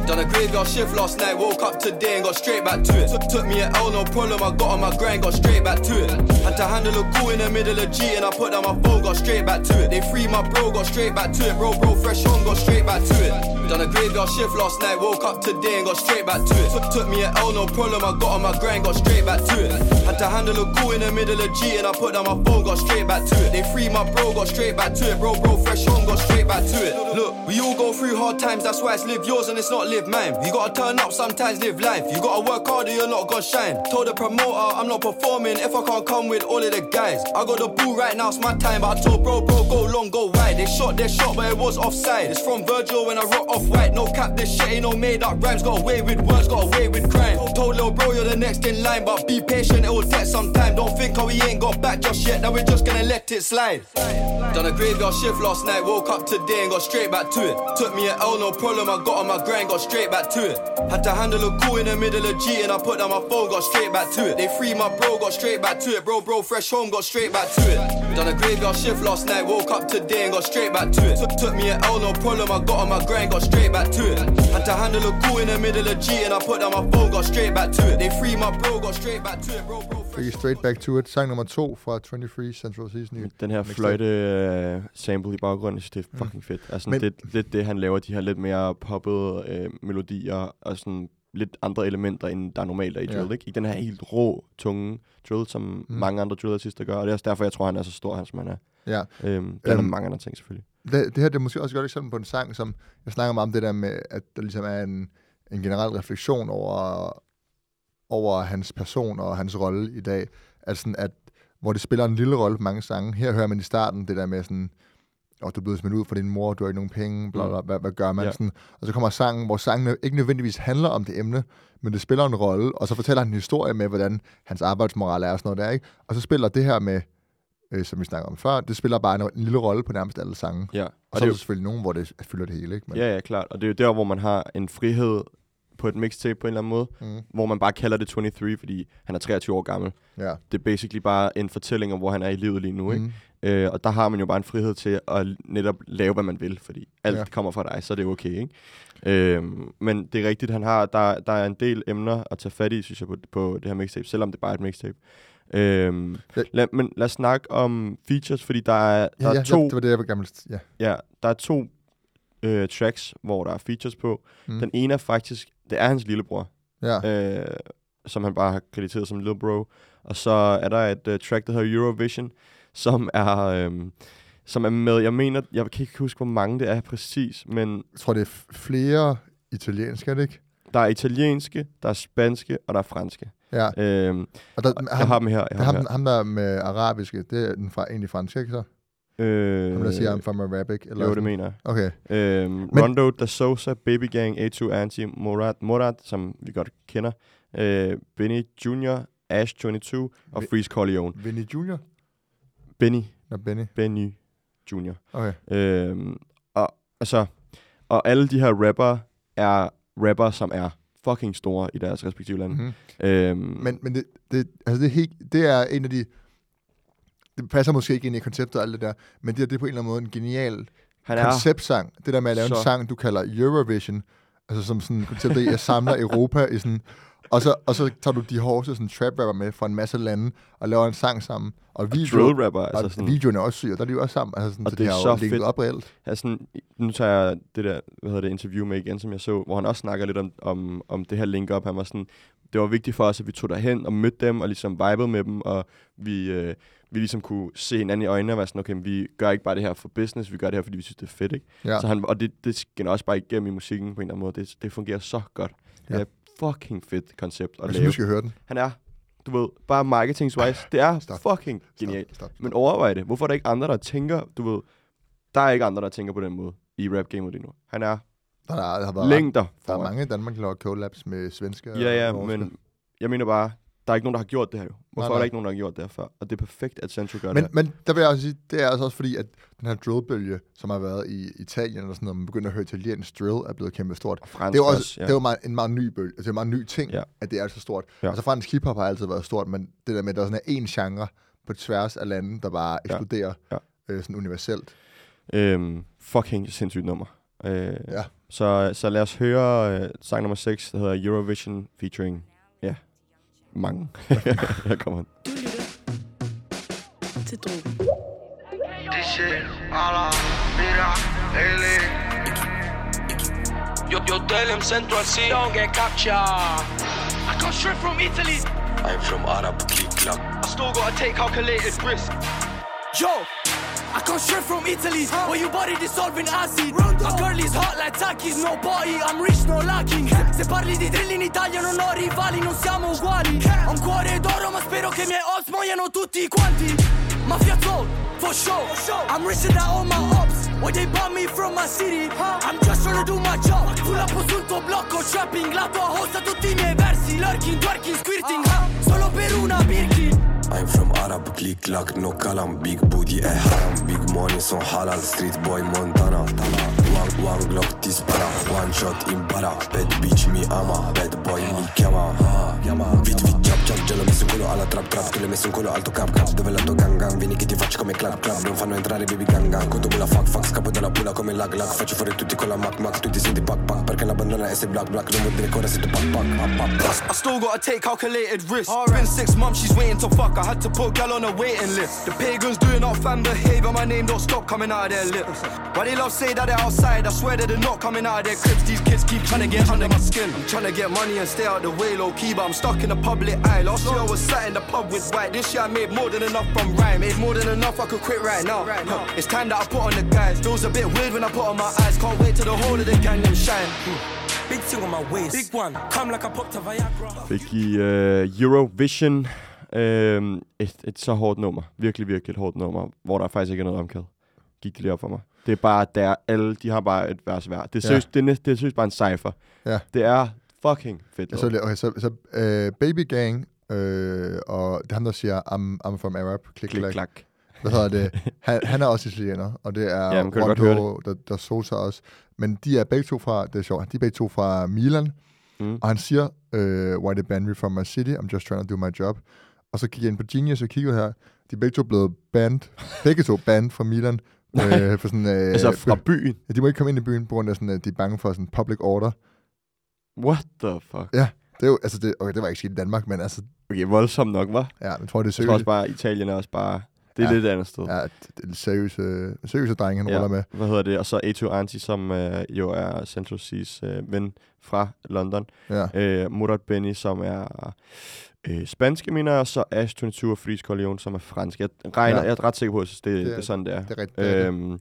Done a graveyard shift last night, woke up today and got straight back to it. Took, took me an L, no problem, I got on my grind, got straight back to it. Had to handle a coup in the middle of G and I put down my phone, got straight back to it. They free my bro, got straight back to it. Bro, bro, fresh home, got straight back to it. Done a graveyard shift last night, woke up today and got straight back to it. Took, took me an L, no problem, I got on my grind, got straight back to it. Had to handle a coup in the middle of G and I put down my phone, got straight back to it. They free my bro, got straight back to it. Bro, bro, fresh home, got straight back to it. Look, we all go through hard times, that's why it's live yours and it's not live mine. You gotta turn up sometimes, live life. You gotta work harder, you're not gonna shine. Told the promoter I'm not performing if I can't come with all of the guys. I got the ball right now, it's my time, but I told bro, bro, go long, go wide. They shot their shot, but it was offside. It's from Virgil when I rock off white. No cap, this shit ain't no made up rhymes. Got away with words, got away with crime. Told little bro, you're the next in line, but be patient, it will take some time. Don't think how we ain't got back just yet, now we're just gonna let it slide. Done a graveyard shift last night, woke up today and got straight back to it. Took me an L, no problem, I got on my grind, got straight back to it. Had to handle a coup in the middle of G and I put down my phone, got straight back to it. They free my bro, got straight back to it. Bro, bro, fresh home, got straight back to it. Done a graveyard shift last night, woke up today and got straight back to it. Took, took me an L, no problem, I got on my grind, got straight back to it. Had to handle a coup in the middle of G and I put down my phone, got straight back to it. They free my bro, got straight back to it. Bro, bro, Fik I straight back to it. Sang nummer to fra 23 Central Season. Den her fløjte øh, sample i baggrunden, synes, det er fucking fedt. Altså, Men- det er lidt det, han laver, de her lidt mere poppede øh, melodier og sådan lidt andre elementer, end der er normalt er i Ja. drill, ikke? I den her helt rå, tunge drill, som Mm. mm. mange andre drillartister gør, og det er også derfor, jeg tror, han er så stor, han som han er. Ja. Øhm, det er Øhm, um, mange andre ting, selvfølgelig. Det, det her det er måske også et godt eksempel på en sang, som jeg snakker meget om det der med, at der ligesom er en, en generel refleksion over, over hans person og hans rolle i dag. Altså sådan, at, hvor det spiller en lille rolle på mange sange. Her hører man i starten det der med sådan, og du er blevet smidt ud fra din mor, du har ikke nogen penge, bla, bla, hvad, hvad gør man? Ja. Sådan, og så kommer sangen, hvor sangen ikke nødvendigvis handler om det emne, men det spiller en rolle, og så fortæller han en historie med, hvordan hans arbejdsmoral er og sådan noget der, ikke? Og så spiller det her med, øh, som vi snakker om før, det spiller bare en, en lille rolle på nærmest alle sange. Ja, Og, og så det er der selvfølgelig nogen, hvor det fylder det hele, ikke? Men, Ja, ja, klart. Og det er jo der, hvor man har en frihed på et mixtape på en eller anden måde, Mm, hvor man bare kalder det 23, fordi han er 23 år gammel. ja. Det er basically bare en fortælling om, hvor han er i livet lige nu, ikke? Mm. Øh, og der har man jo bare en frihed til at netop lave, hvad man vil, fordi alt Ja. ja. kommer fra dig, så er det okay, ikke? Øh, men det er rigtigt, han har, der, der er en del emner at tage fat i, synes jeg, på, på det her mixtape, selvom det bare er et mixtape. Øh, Ja. lad, men lad os snakke om features, fordi der er, der Ja, ja, er to, det var det, jeg var gammel. Ja. ja, der er to øh, tracks, hvor der er features på. Mm. Den ene er faktisk, det er hans lillebror, ja. øh, som han bare har krediteret som Lil Bro. Og så er der et uh, track, der hedder Eurovision, som er, øhm, som er med, jeg mener, jeg kan ikke huske, hvor mange det er præcis, men Jeg tror, det er flere italienske, er det ikke? der er italienske, der er spanske, og der er franske. Ja. Øhm, Og der, og jeg har dem her. Jeg har ham, dem ham, der med arabiske, det er den fra, egentlig fransk, ikke så? Øh, Ham, der siger, I'm from Arabic. Eller jo, det sådan. mener jeg. Okay. Øhm, Rondo, Da Sosa, Baby Gang, A2 Anti, Morat, Morat, som vi godt kender. Øh, Benny Jr., Ash 22 og Vi- Freeze Corleone. Vinny Junior? Benny, Nå, Benny. Benny Jr. Okay. Øhm, og, altså, og alle de her rapper er rapper, som er fucking store i deres respektive lande. Mm-hmm. Øhm, Men, men det, det, altså det, er helt, det er en af de... Det passer måske ikke ind i konceptet og alt det der, men det, er- det er på en eller anden måde en genial han er, konceptsang. Det der med at lave så. en sang, du kalder Eurovision, altså som sådan konceptet at samler Europa i sådan... Og så, og så tager du de hårdeste sådan, trap rapper med fra en masse lande og laver en sang sammen. Og video, drill rapper. og Altså sådan, videoen er også syg, og der er de jo også sammen. Altså sådan, Og så det de er så fedt. op reelt. Sådan, nu tager jeg det der, hvad hedder det, interview med igen, som jeg så, hvor han også snakker lidt om, om, om det her link op. Han var sådan, det var vigtigt for os, at vi tog derhen og mødte dem, og ligesom vibede med dem, og vi, øh, vi ligesom kunne se hinanden i øjnene og være sådan, okay, vi gør ikke bare det her for business, vi gør det her, fordi vi synes, det er fedt, ikke? Ja. Så han, og det, det skinner også bare igennem i musikken på en eller anden måde. Det, det fungerer så godt. Ja. Det er fucking fedt koncept at Jeg synes, lave. du skal høre den. Han er, du ved, bare marketingswise, det er Stop. fucking Stop, genialt. Stop, stop. Men overvej det. Hvorfor er der ikke andre, der tænker, du ved, der er ikke andre, der tænker på den måde i rap-gamet lige nu. Han er Der, er, der har været længder Der er mange i Danmark, der laver collabs med svenske og Ja, ja, norske. men jeg mener bare, der er ikke nogen, der har gjort det her jo. Hvorfor Nej, er der nej. ikke nogen, der har gjort det her før? Og det er perfekt, at Central gør Men, det men der vil jeg også sige, det er altså også fordi, at den her drillbølge, som har været i Italien eller sådan noget, man begynder at høre italiensk drill, er blevet kæmpe stort. Og fransk Det er jo også, også, det er jo meget, en meget ny bølge, altså det er en meget ny ting, Ja. at det er så stort. Ja. Altså fransk hiphop har altid været stort, men det der med, at der er sådan en genre på tværs af lande, der bare Ja. eksploderer Ja. Øh, sådan universelt. Øhm, fucking sindssygt nummer. Øh, Ja. så, så lad os høre øh, sang nummer 6, der hedder Eurovision featuring, ja, mange. Her kommer han. Du lytter til Drogen. This shit, alla, mira, ele. Yo, yo, tell him Central C. Don't get captured. I come straight from Italy. I'm from Arab click clap. I still gotta take calculated risk. Yo, I come straight from Italy, where you body dissolving acid. My girl is hot like Takis, no body, I'm rich, no lacking. Se parli di drill in Italia non ho rivali, non siamo uguali. Ho un cuore d'oro, ma spero che i miei ops muoiano tutti quanti. Mafia zone, for sure. I'm richer than all my ops. Why they bought me from my city? I'm just trying to do my job. Pull up sul tuo blocco, trapping. La tua hosta tutti i miei versi. Lurking, twerking, squirting. Solo per una Birkin. I'm from Arab click clack, no kalam. Big booty, eh haram. Big money, son halal. Street boy, Montana. One, one glock, dispara. One shot, impara. Bad bitch, mi ama. Bad boy, mi chiama. Vit, vit, chap. Già l'ho messo in culo alla trap trap. Tu l'hai messo in culo alto cap cap. Dove la tua gang gang? Vieni che ti faccio come clap clap. Non fanno entrare baby gang gang. Conto la fuck fuck. Scappo dalla pula come lag lag. Faccio fuori tutti con la mac mac. Tu ti senti pack pack. Perché la bandana è se black black. Non vuol dire che ora sei tu pack pack. Pack pack pack. I still gotta take calculated risks. Been six months, she's waiting to fuck. I had to put gal on a waiting list. The pagans doing our fan behavior, my name don't stop coming out of their lips. Why they love say that they're outside, I swear that they're not coming out of their cribs. These kids keep trying to get under my skin. I'm trying to get money and stay out the way low key, but I'm stuck in the public eye. Last year I was sat in the pub with white. This year I made more than enough from rhyme. Made more than enough, I could quit right now. Huh. It's time that I put on the guys. Feels a bit weird when I put on my eyes. Can't wait till the whole of the gang them shine. Big thing on my waist. Big one. Come like I popped a Viagra. Fik i uh, Eurovision uh, et, et så hårdt nummer. Virkelig, virkelig et hårdt nummer, hvor der faktisk ikke er noget omkæd. Gik det lige op for mig. Det er bare, der alle, de har bare et vers hver. Det er Ja. seriøst, det er, næst, det er seriøst bare en cypher. Ja. Det er fucking fedt. Ja, så, okay, så, så uh, Baby Gang, øh, og det er ham, der siger, I'm, I'm from Arab, klik, Klik, klak. Hvad hedder det? Han, han er også italiener, og det er Ja, Rondo, der, der soser også. Men de er begge to fra, det er sjovt, de er begge to fra Milan, Mm. og han siger, øh, why they banned me from my city, I'm just trying to do my job. Og så gik jeg ind på Genius og kiggede her, de er begge to blevet banned, begge to banned fra Milan, øh, for sådan, øh, Altså fra byen. Ja, de må ikke komme ind i byen, på grund af sådan, at de er bange for sådan public order. What the fuck? Det er jo, altså det, okay, det var ikke sket i Danmark, men altså, Okay, voldsomt nok, var. ja, jeg tror, det er Jeg tror seriøst. også bare, Italien er også bare... Det er Ja. ja. lidt et andet sted. Ja, det er seriøse, seriøse drenge, han ja. ruller med. Hvad hedder det? Og så A2 Anti, som øh, jo er Central C's øh, ven fra London. Ja. Øh, Murad Benny, som er øh, spansk, mener jeg, og så Ash 22 og Freeze Corleone, som er fransk. Jeg, regner, Ja. ja. jeg er ret sikker på, at det, det, er- det er sådan, det er. Det er rigtigt. det er det. Øhm,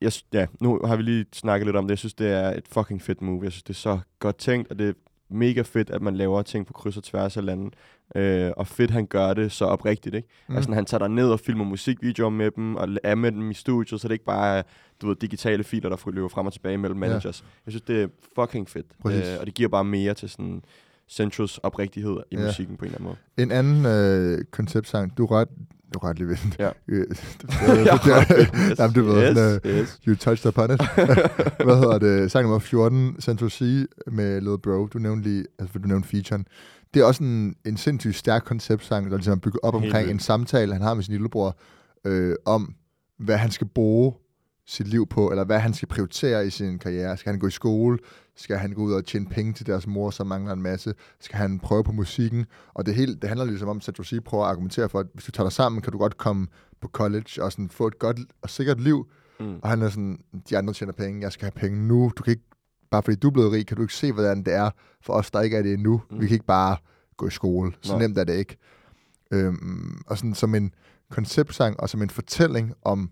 jeg, ja, nu har vi lige snakket lidt om det. Jeg synes, det er et fucking fedt move. Jeg synes, det er så godt tænkt, og det er mega fedt, at man laver ting på kryds og tværs af landet. Øh, og fedt, han gør det så oprigtigt, ikke? Mm. Altså, han tager der ned og filmer musikvideoer med dem, og er med dem i studiet, så det ikke bare er, du ved, digitale filer, der løber frem og tilbage mellem Ja. managers. Jeg synes, det er fucking fedt. Øh, og det giver bare mere til sådan Centrals oprigtighed i Ja. musikken på en eller anden måde. En anden øh, konceptsang, du rørte, du rørte lige ved den. Ja. Den. Jamen, du ved, Yes, sådan, øh, yes. you touched upon it. Hvad hedder det? Sang nummer 14, Central C med Lil Bro. Du nævnte lige, altså for du nævnte featuren. Det er også en, en sindssygt stærk konceptsang, der ligesom er bygget op Helt omkring vildt. en samtale, han har med sin lillebror, øh, om hvad han skal bruge sit liv på, eller hvad han skal prioritere i sin karriere. Skal han gå i skole? Skal han gå ud og tjene penge til deres mor, som mangler en masse? Skal han prøve på musikken? Og det, hele, det handler ligesom om, at Central C prøver at argumentere for, at hvis du tager dig sammen, kan du godt komme på college og sådan få et godt og sikkert liv. Mm. Og han er sådan, de andre tjener penge, jeg skal have penge nu. Du kan ikke, bare fordi du er blevet rig, kan du ikke se, hvordan det er for os, der ikke er det endnu. Mm. Vi kan ikke bare gå i skole. Så Nej. nemt er det ikke. Øhm, og sådan som en konceptsang og som en fortælling om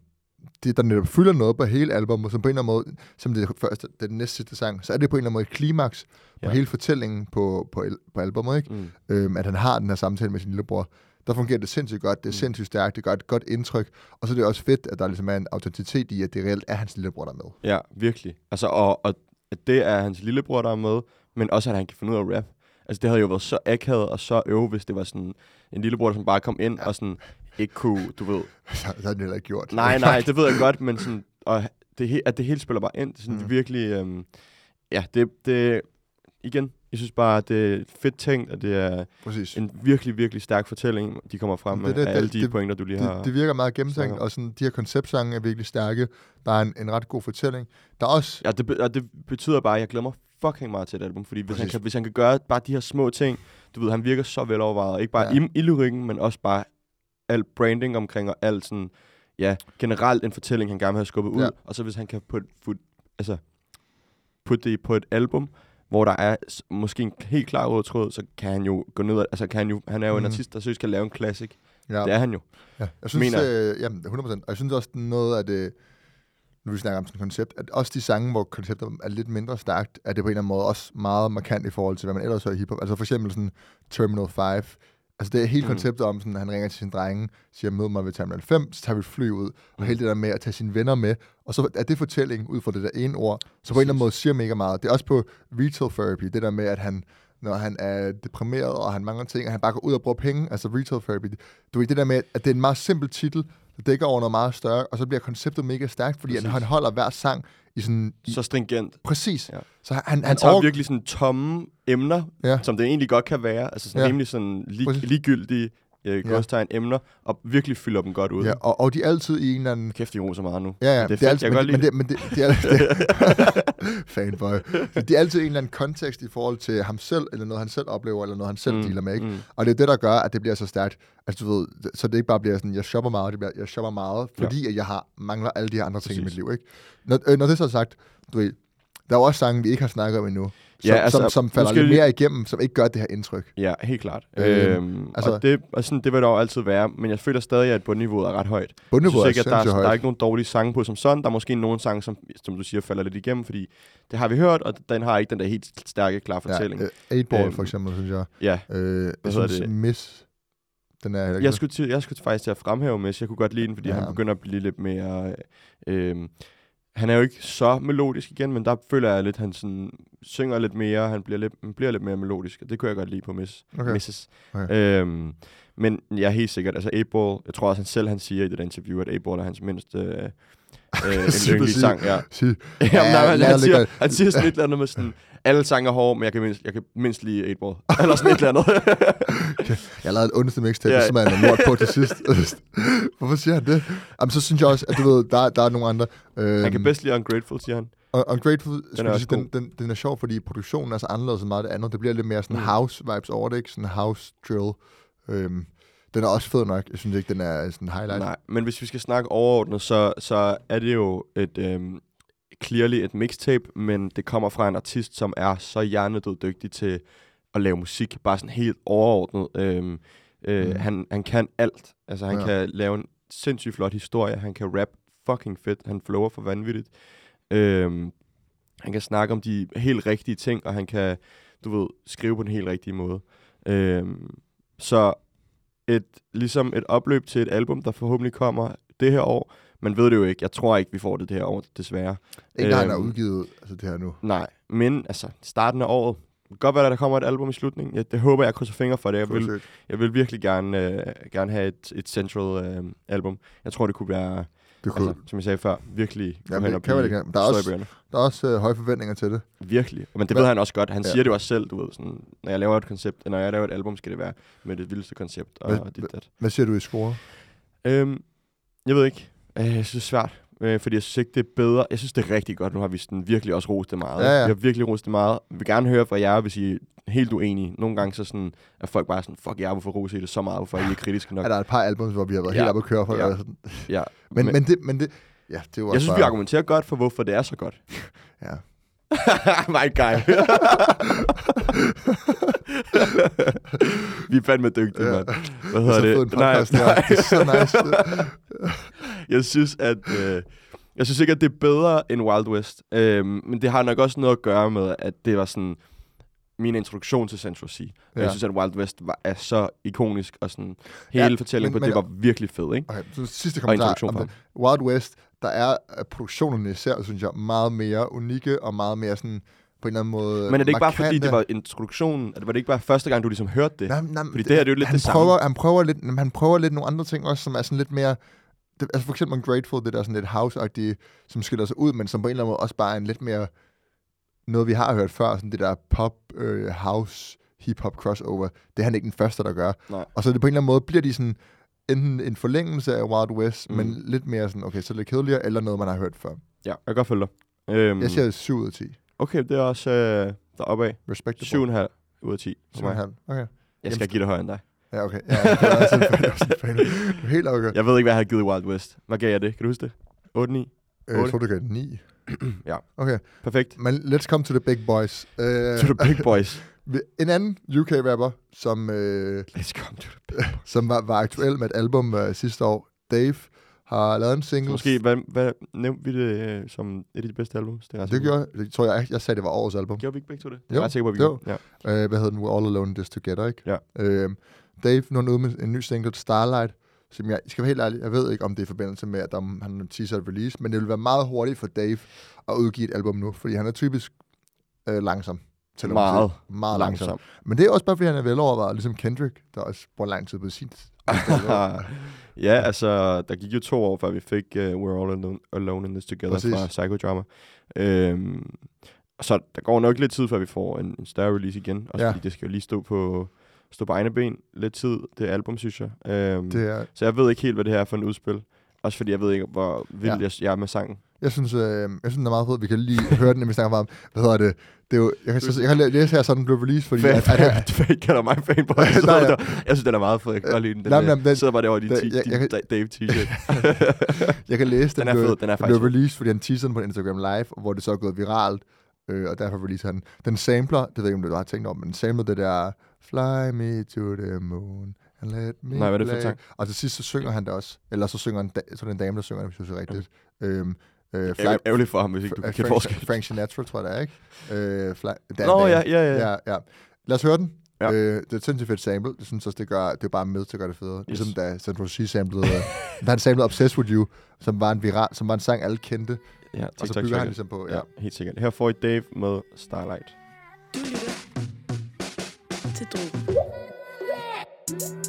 det, der netop fylder noget på hele albumet, som på en eller anden måde, som det første, det er den næste sidste sang, så er det på en eller anden måde et klimaks på Ja. hele fortællingen på, på, på albumet, ikke? Mm. Øhm, at han har den her samtale med sin lillebror. Der fungerer det sindssygt godt, det er sindssygt stærkt, det gør et godt indtryk, og så er det også fedt, at der ligesom er en autenticitet i, at det reelt er hans lillebror, der er med. Ja, virkelig. Altså, og, og at det er hans lillebror, der er med, men også, at han kan finde ud af at rap. Altså, det havde jo været så akavet og så øve, hvis det var sådan en lillebror, som bare kom ind og sådan ikke kunne, du ved... Så det har han heller ikke gjort. Nej, nej, det ved jeg godt, men sådan... Og det, at det hele spiller bare ind. Det sådan Mm. mm. virkelig... Øhm, ja, det, det... Igen, jeg synes bare, at det er fedt tænkt, og det er Præcis. en virkelig, virkelig stærk fortælling, de kommer frem Det med, er det, af alle det- de det- pointer, du lige har... Det, det virker meget gennemtænkt, og sådan, de her konceptsange er virkelig stærke. Der er en, en ret god fortælling. Der er også... Ja, det, be- og det betyder bare, at jeg mig fucking meget til et album, fordi hvis han, kan, hvis han kan gøre bare de her små ting, du ved, han virker så velovervejet, ikke bare ja. i, i lyrikken, men også bare alt branding omkring, og alt sådan, ja, generelt en fortælling, han gerne vil have skubbet ud, Ja. og så hvis han kan putte, put, altså, putte det på et album, hvor der er måske en helt klar rød tråd, så kan han jo gå ned, og- altså kan han jo, han er jo mm. en Mhm. artist, der seriøst kan lave en classic. Ja. Det er han jo. ja. Jeg synes, mener øh, jamen, 100%. Og jeg synes også, noget af det, nu vi snakker om sådan et koncept, at også de sange, hvor konceptet er lidt mindre stærkt, er det på en eller anden måde også meget markant i forhold til, hvad man ellers hører i hiphop. Altså for eksempel sådan Terminal 5. Altså det er hele Mm. konceptet om, sådan, at han ringer til sin drenge, siger, mød mig ved Terminal 5, så tager vi et fly ud, og Mm. hele det der med at tage sine venner med, og så er det fortælling ud fra det der ene ord, så på en eller anden måde siger mega meget. Det er også på retail therapy, det der med, at han, når han er deprimeret, og han mangler ting, og han bare går ud og bruger penge, altså retail therapy. Du ved, det der med, at det er en meget simpel titel, der dækker over noget meget større, og så bliver konceptet mega stærkt, fordi Præcis. han holder hver sang i sådan... I, Så stringent. præcis. Ja. Så han, han, Han tager over- virkelig sådan tomme emner, Ja. som det egentlig godt kan være, altså sådan Ja. rimelig sådan lig, ligegyldige øh, godstegn emner, og virkelig fylder dem godt ud. Ja, og, og de er altid i en eller anden... Kæft, de roser meget nu. Ja, ja, Men det er, det er altid, jeg men, men, det, men det, det er, det, fanboy. Det er altid en eller anden kontekst i forhold til ham selv, eller noget han selv oplever, eller noget han selv mm, dealer med, ikke? mm. Og det er det, der gør, at det bliver så stærkt. Altså, du ved, så det ikke bare bliver sådan, jeg shopper meget, det bliver, jeg shopper meget, fordi ja. at jeg har, mangler alle de her andre ting i mit Præcis. liv, ikke? Når, øh, når det så er sagt, du ved, der er jo også sange, vi ikke har snakket om endnu, som, Ja, altså, som, som falder lidt mere igennem, som ikke gør det her indtryk. Ja, helt klart. Øhm, Øhm, altså- og, det, og sådan, det vil der jo altid være, men jeg føler stadig, at bundniveauet er ret højt. Jeg Bundniveauet synes er ikke, at der, er, sindssygt der er højt. ikke nogen dårlige sange på som sådan. Der er måske nogle sange, som, som du siger, falder lidt igennem, fordi det har vi hørt, og den har ikke den der helt stærke, klare fortælling. Ja, øh, 8 Ball Øhm, for eksempel, synes jeg. Ja, Øh, jeg hedder synes, det? Miss, den er jeg skulle, til, jeg skulle faktisk til at fremhæve Messi. Jeg kunne godt lide den, fordi Ja. ja. han begynder at blive lidt mere... Øh, han er jo ikke så melodisk igen, men der føler jeg lidt, at han sådan, synger lidt mere, han bliver lidt, han bliver lidt mere melodisk, og det kunne jeg godt lide på Miss, Okay. Mrs. Okay. Øhm, men jeg er helt sikkert, altså 8-Ball, jeg tror også han selv, han siger i det der interview, at 8-Ball er hans mindste øh, øh, en Sig yndelig præcis. sang. Ja. Sig, Jamen, nej, han, han, siger, han siger sådan et eller andet med sådan, alle sange er hårde, men jeg kan mindst, jeg kan mindst lide 8-Ball. Eller sådan et eller andet. Jeg har lavet et ondeste mixtape, ja. som er en på til sidst. Hvorfor siger han det? Jamen, så synes jeg også, at du ved, der, der er nogle andre. Øhm, han kan bedst lide Ungrateful, siger han. Og Ungrateful, den er sige, den, den, den er sjov, fordi produktionen er så anderledes end meget det andet. Det bliver lidt mere sådan Mm. house-vibes over det, ikke? Sådan house drill. Øhm, den er også fed nok. Jeg synes ikke, den er sådan highlight. Nej, men hvis vi skal snakke overordnet, så, så er det jo et øhm, clearly et mixtape, men det kommer fra en artist, som er så hjernedød dygtig til at lave musik, bare sådan helt overordnet. Øhm, øh, Mm. han, han kan alt. Altså, han ja. kan lave en sindssygt flot historie, han kan rap fucking fedt, han flower for vanvittigt. Øhm, han kan snakke om de helt rigtige ting, og han kan, du ved, skrive på den helt rigtige måde. Øhm, så et, ligesom et opløb til et album, der forhåbentlig kommer det her år. Man ved det jo ikke. Jeg tror ikke, vi får det det her år, desværre. Ikke, at han har Øhm, udgivet altså det her nu. Nej, men altså, starten af året, godt være, at der kommer et album i slutningen. Ja, det håber jeg, jeg krydser fingre for det. Jeg vil, jeg vil virkelig gerne, øh, gerne have et, et central øh, album. Jeg tror, det kunne være, Det kunne, altså, som jeg sagde før, virkelig hen det og kan man blive ikke. Der er også- der er også øh, høje forventninger til det. Virkelig. Men det Hvad- ved han også godt. Han Ja. siger det jo også selv, du ved. Sådan, når jeg laver et koncept, når jeg laver et album, skal det være med det vildeste koncept. Og, Hvad- dit, dat. Hvad siger du i score? Øhm, jeg ved ikke. Øh, jeg synes, det er svært. Øh, fordi jeg synes ikke, det er bedre. Jeg synes, det er rigtig godt. Nu har vi sådan virkelig også rost det meget. Ja, ja. Vi har virkelig rost det meget. Jeg vil gerne høre fra jer, hvis I er helt uenige. Nogle gange så sådan, er folk bare sådan, fuck jer, hvorfor roser I det så meget? Hvorfor er I ikke kritiske nok? Er der et par albums, hvor vi har været Ja. helt oppe at køre for? Ja. Ja. Sådan. Ja. Men, Men- men, det, men det, ja, det er jo Jeg synes, bare, vi argumenterer godt for, hvorfor det er så godt. Ja. My guy. vi er fandme dygtige, Ja. mand. Hvad Det er hedder det? en podcast, nej, det er så nice. jeg synes, at... Øh, jeg synes ikke, at det er bedre end Wild West. Øhm, men det har nok også noget at gøre med, at det var sådan min introduktion til Central Sea. Ja. Jeg synes, at Wild West var, er så ikonisk, og sådan hele Ja, fortællingen men- på det men- var virkelig fed, ikke? Okay, så sidste kommentar. om det. Wild West, der er øh, produktionerne især, synes jeg, meget mere unikke og meget mere sådan på en eller anden måde Men er det ikke bare fordi, markante. det var introduktionen? Var det ikke bare første gang, du ligesom hørte det? Nej, nej, Fordi det her, det er jo lidt han det samme. prøver, Han prøver, lidt, han prøver lidt nogle andre ting også, som er sådan lidt mere... Det, altså for eksempel Grateful, det der sådan lidt house som skiller sig ud, men som på en eller anden måde også bare er en lidt mere... Noget, vi har hørt før, sådan det der pop, øh, house, hip-hop crossover. Det er han ikke den første, der gør. Nej. Og så det på en eller anden måde, bliver de sådan enten en forlængelse af Wild West, mm. men lidt mere sådan, okay, så lidt kedeligere, eller noget, man har hørt før. Ja, jeg kan godt følge dig. Øhm, Jeg siger 7 ud af 10. Okay, det er også øh, deroppe af. Respectable. 7,5 ud af 10. for mig. 7,5. Okay. Jeg skal give det højere end dig. Ja, okay. Ja, det er også en fan. det er også en fan. Du er Helt okay. Jeg ved ikke, hvad jeg har givet Wild West. Hvad gav jeg det? Kan du huske det? 8-9? Øh, Jeg tror, du gav 9. Ja. Okay, Perfekt. men let's come to the big boys. Uh, To the big boys. En anden UK-rapper, som, øh, Let's come to the big boys. som var, var aktuel med et album øh, sidste år, Dave, har lavet en single. Måske, hvad, hvad nævnte vi det øh, som et af de bedste albums? Det, er Det gjorde jeg. Det tror jeg, jeg sagde, det var årets album. Gjorde vi ikke begge to det? Jo, Jeg er sikker på, at vi jo. gjorde. Ja. Øh, hvad hedder den? We're All Alone This Together, ikke? Ja. Øh, Dave, nu er han ude med en ny single, Starlight, som jeg skal være helt ærlig, jeg ved ikke, om det er i forbindelse med, at der, han teaser et release, men det vil være meget hurtigt for Dave at udgive et album nu, fordi han er typisk øh, langsom. Til at Meget sige. meget langsom. Langsom. Men det er også bare, fordi han er velovervejet, ligesom Kendrick, der også bruger lang tid på sin. ja, altså, der gik jo to år, før vi fik uh, We're All Alone, alone in This Together Præcis. fra Psychodrama. Øhm, så der går nok lidt tid, før vi får en, en større release igen. Også Ja. fordi det skal jo lige stå på, stå på egne ben lidt tid, det album, synes jeg. Øhm, Det er, Så jeg ved ikke helt, hvad det her er for en udspil. Også fordi jeg ved ikke, hvor vild Ja. jeg, jeg er med sangen. jeg synes, øh, jeg synes, den er meget fed. Vi kan lige høre den, når vi snakker om, hvad hedder det? Det er jo, jeg, kan, jeg kan læse her, sådan den blev release, fordi... Fan, at, at, at, fan, kalder mig fanboy. Nej, ja. Jeg synes, den er meget fed. Jeg kan godt lide den. Den, Nej, den- sidder bare derovre i din, den- jeg- din jeg Da- Dave t-shirt. jeg kan læse, Den er blev, fed, den er den blev released, fordi han teaser den på Instagram Live, hvor det så er gået viralt, øh, og derfor releaser han. Den sampler, det ved jeg ikke, om du har tænkt om, men den sampler det der, Fly me to the moon, let me Nej, hvad er det for en play." sang? Og til sidst, så synger han det også. Eller så synger han, da- så er det en dame, der synger det, hvis jeg husker rigtigt. Øhm, øh, Ærgerligt for ham, hvis ikke du kan Frank, forskel. Frank Sinatra, tror jeg, det er, ikke? Øh, fly, en Nå, dame. ja, ja, ja. ja, ja. Lad os høre den. Ja. Øh, det er et sindssygt fedt sample. Jeg synes også, det, gør, det er bare med til at gøre det federe. Yes. Ligesom da Central C samplede, øh, da han samplede Obsessed With You, som var en, viral, som var en sang, alle kendte. Ja, Og så bygger han ligesom på, ja. Ja, helt sikkert. Her får I Dave med Starlight. til Drogen.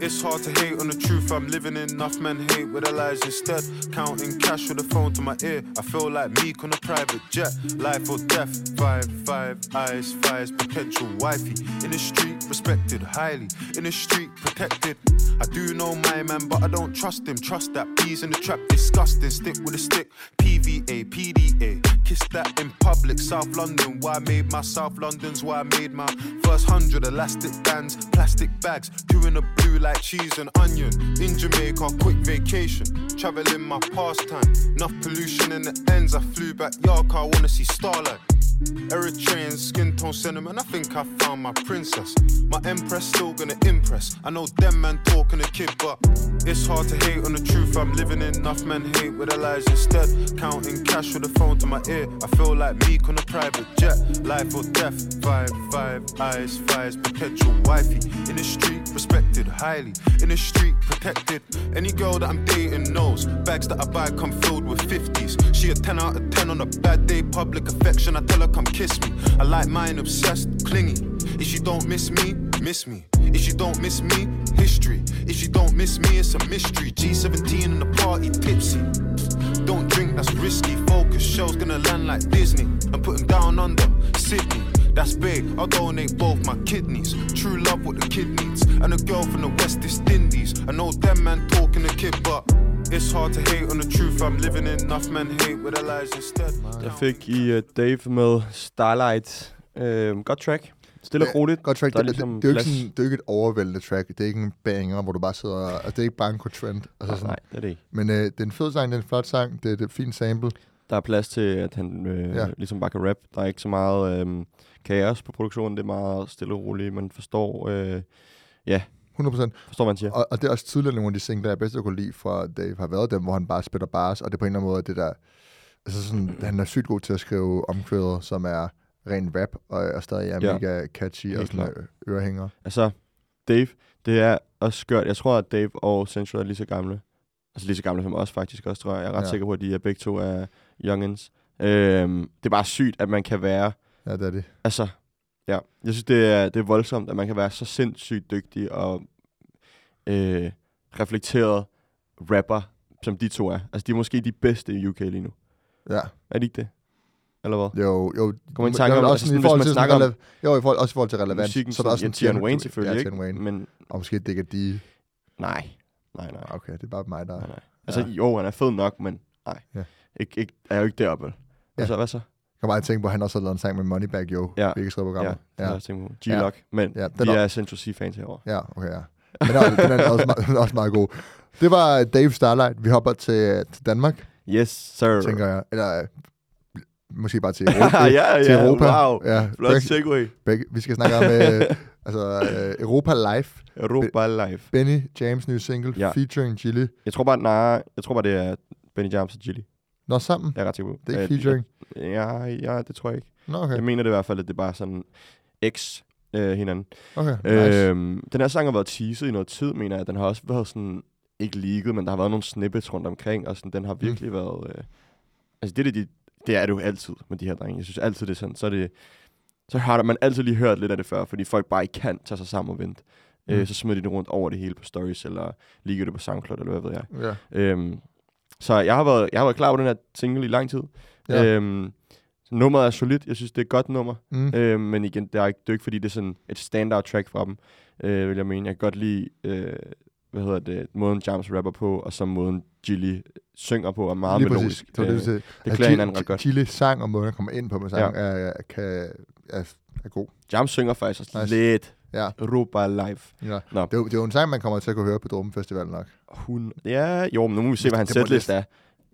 It's hard to hate on the truth I'm living in. Enough men hate with their lies instead. Counting cash with a phone to my ear. I feel like Meek on a private jet. Life or death. Five, five, eyes, fires, potential wifey. In the street, respected highly. In the street, protected. I do know my man, but I don't trust him. Trust that bees in the trap, disgusting. Stick with a stick. PVA, PDA. Kiss that in public. South London, why I made my South London's why I made my first hundred elastic bands, plastic bags, in the blue like cheese and onion. In Jamaica, quick vacation, traveling my pastime. Enough pollution in the ends. I flew back car, I wanna see starlight. Eritrean skin tone sentiment, I think I found my princess. My empress still gonna impress. I know them man talking a kid, but it's hard to hate on the truth I'm living in. Enough men hate with their lies instead. Counting cash with a phone to my ear. I feel like Meek on a private jet. Life or death. Five, five, eyes, fires, potential wifey. In the street, respected highly. In the street, protected. Any girl that I'm dating knows. Bags that I buy come filled with 50s. She a 10 out of 10 on a bad day. Public affection, I tell her come kiss me. I like mine obsessed, clingy. If she don't miss me, miss me. If she don't miss me, history. If she don't miss me, it's a mystery. G17 in the party, tipsy. Don't drink, that's risky. Focus, show's gonna land like Disney. I'm putting down under Sydney. That's big. I'll donate both my kidneys. True love, what the kid needs. And a girl from the West Indies. I know them man talking a kid, but it's hard to hate on the truth. I'm living in enough men hate with their lies instead. Jeg fik i uh, Dave med Starlight. Uh, godt track. Stille og roligt. Godt track. Der er Det, ligesom det, det, er jo ikke sådan, det er ikke et overvældende track. Det er ikke en banger, hvor du bare sidder... og- Altså, det er ikke Banco Trend. Altså, Nej, sådan. nej, det er det ikke. Men øh, det er en fed sang, det er en flot sang. Det er et fint sample. Der er plads til, at han øh, ja. ligesom bare kan rap. Der er ikke så meget øh, kaos på produktionen. Det er meget stille og roligt. Man forstår, øh, 100%. forstår han siger. Og, og det er også tydeligt, at nogle af de singler, jeg bedst kunne lide fra Dave, har været dem, hvor han bare spiller bars, og det er på en eller anden måde det der... Altså sådan, han er sygt god til at skrive omkvæder, som er ren rap, og, og stadig er Ja. mega catchy og Helt sådan klart. øh, ørehænger. Altså, Dave, det er også skørt. Jeg tror, at Dave og Central er lige så gamle. Altså lige så gamle som os faktisk også, tror jeg. Jeg er ret Ja. ja. sikker på, at de er begge to er youngins. Øhm, det er bare sygt, at man kan være... Ja, det er det. Altså, ja. Jeg synes, det er, det er voldsomt, at man kan være så sindssygt dygtig og øh, reflekteret rapper, som de to er. Altså, de er måske de bedste i UK lige nu. Ja. Er de ikke det? Eller hvad? Jo, jo. Kommer men- tanke om, også altså, i hvis forhold man til snakker om Jo, i forhold, også i forhold til relevans. Musikken, så er der også ja, Tian Wayne selvfølgelig, ja, ikke? Wayne. Men Og måske Digga D. nej, nej, nej. Okay, det er bare mig, der... nej, nej. Altså, jo, han er fed nok, men nej. Ja. Ikke, ikke, er jo ikke deroppe, vel? Ja. Altså, hvad så? Jeg kan bare tænke på, at han også har lavet en sang med Moneybag Yo, Ja. hvilket Ja, programmet. det har jeg tænkt på. Ja. G-Lock, men Ja, ja, den vi er- Central C-fans herovre. Ja, okay, ja. Men den er, den er også, meget, også meget god. Det var Dave Starlight. Vi hopper til, til Danmark, Yes, sir. tænker jeg. Eller måske bare til Europa. ja, ja, til Europa. wow. Ja, Flot begge, begge, vi skal snakke om øh, altså, øh, Europa Live. Europa Live. Benny James nye single, Ja. featuring Chili. Jeg tror bare, nej, jeg tror bare, det er Benny James og Gilly. Nå, sammen. Jeg er ret sikker på. Det er Øh, ikke featuring. Ja, ja, det tror jeg ikke. Nå, okay. Jeg mener det i hvert fald, at det er bare sådan X øh, hinanden. Okay, nice. Øhm, den her sang har været teaset i noget tid, mener jeg. Den har også været sådan, ikke leaget, men der har været nogle snippets rundt omkring, og sådan, den har virkelig mm. været... Øh, altså det, er det, de, det er det jo altid med de her drenge. Jeg synes altid, det er sådan, så er det... Så har man altid lige hørt lidt af det før, fordi folk bare ikke kan tage sig sammen og vente. Mm. Mm. Øh, så smider de det rundt over det hele på stories, eller ligger det på SoundCloud, eller hvad ved jeg. Ja. Øhm, så jeg har, været, jeg har været klar over den her single i lang tid. Ja. Øhm, nummeret er solidt. Jeg synes, det er et godt nummer. Mm. Øh, men igen, det er, ikke, det er ikke, fordi det er sådan et standout track fra dem, øh, vil jeg mene. Jeg kan godt lide, øh, hvad hedder det, måden Jams rapper på, og så måden Gilly synger på, er meget Lige melodisk. præcis. Det, var det, Øh, det, det klæder hinanden ret godt. Chili sang og måden, han kommer ind på med sang, ja. er, er, kan, er, er god. Jams synger faktisk også Nice. lidt Ja. Europa Live. ja. Nå. Det, er, jo- det er jo en sang, man kommer til at kunne høre på Drum Festival nok. Hun, ja, jo, men nu må vi se, hvad hans Det må setlist er.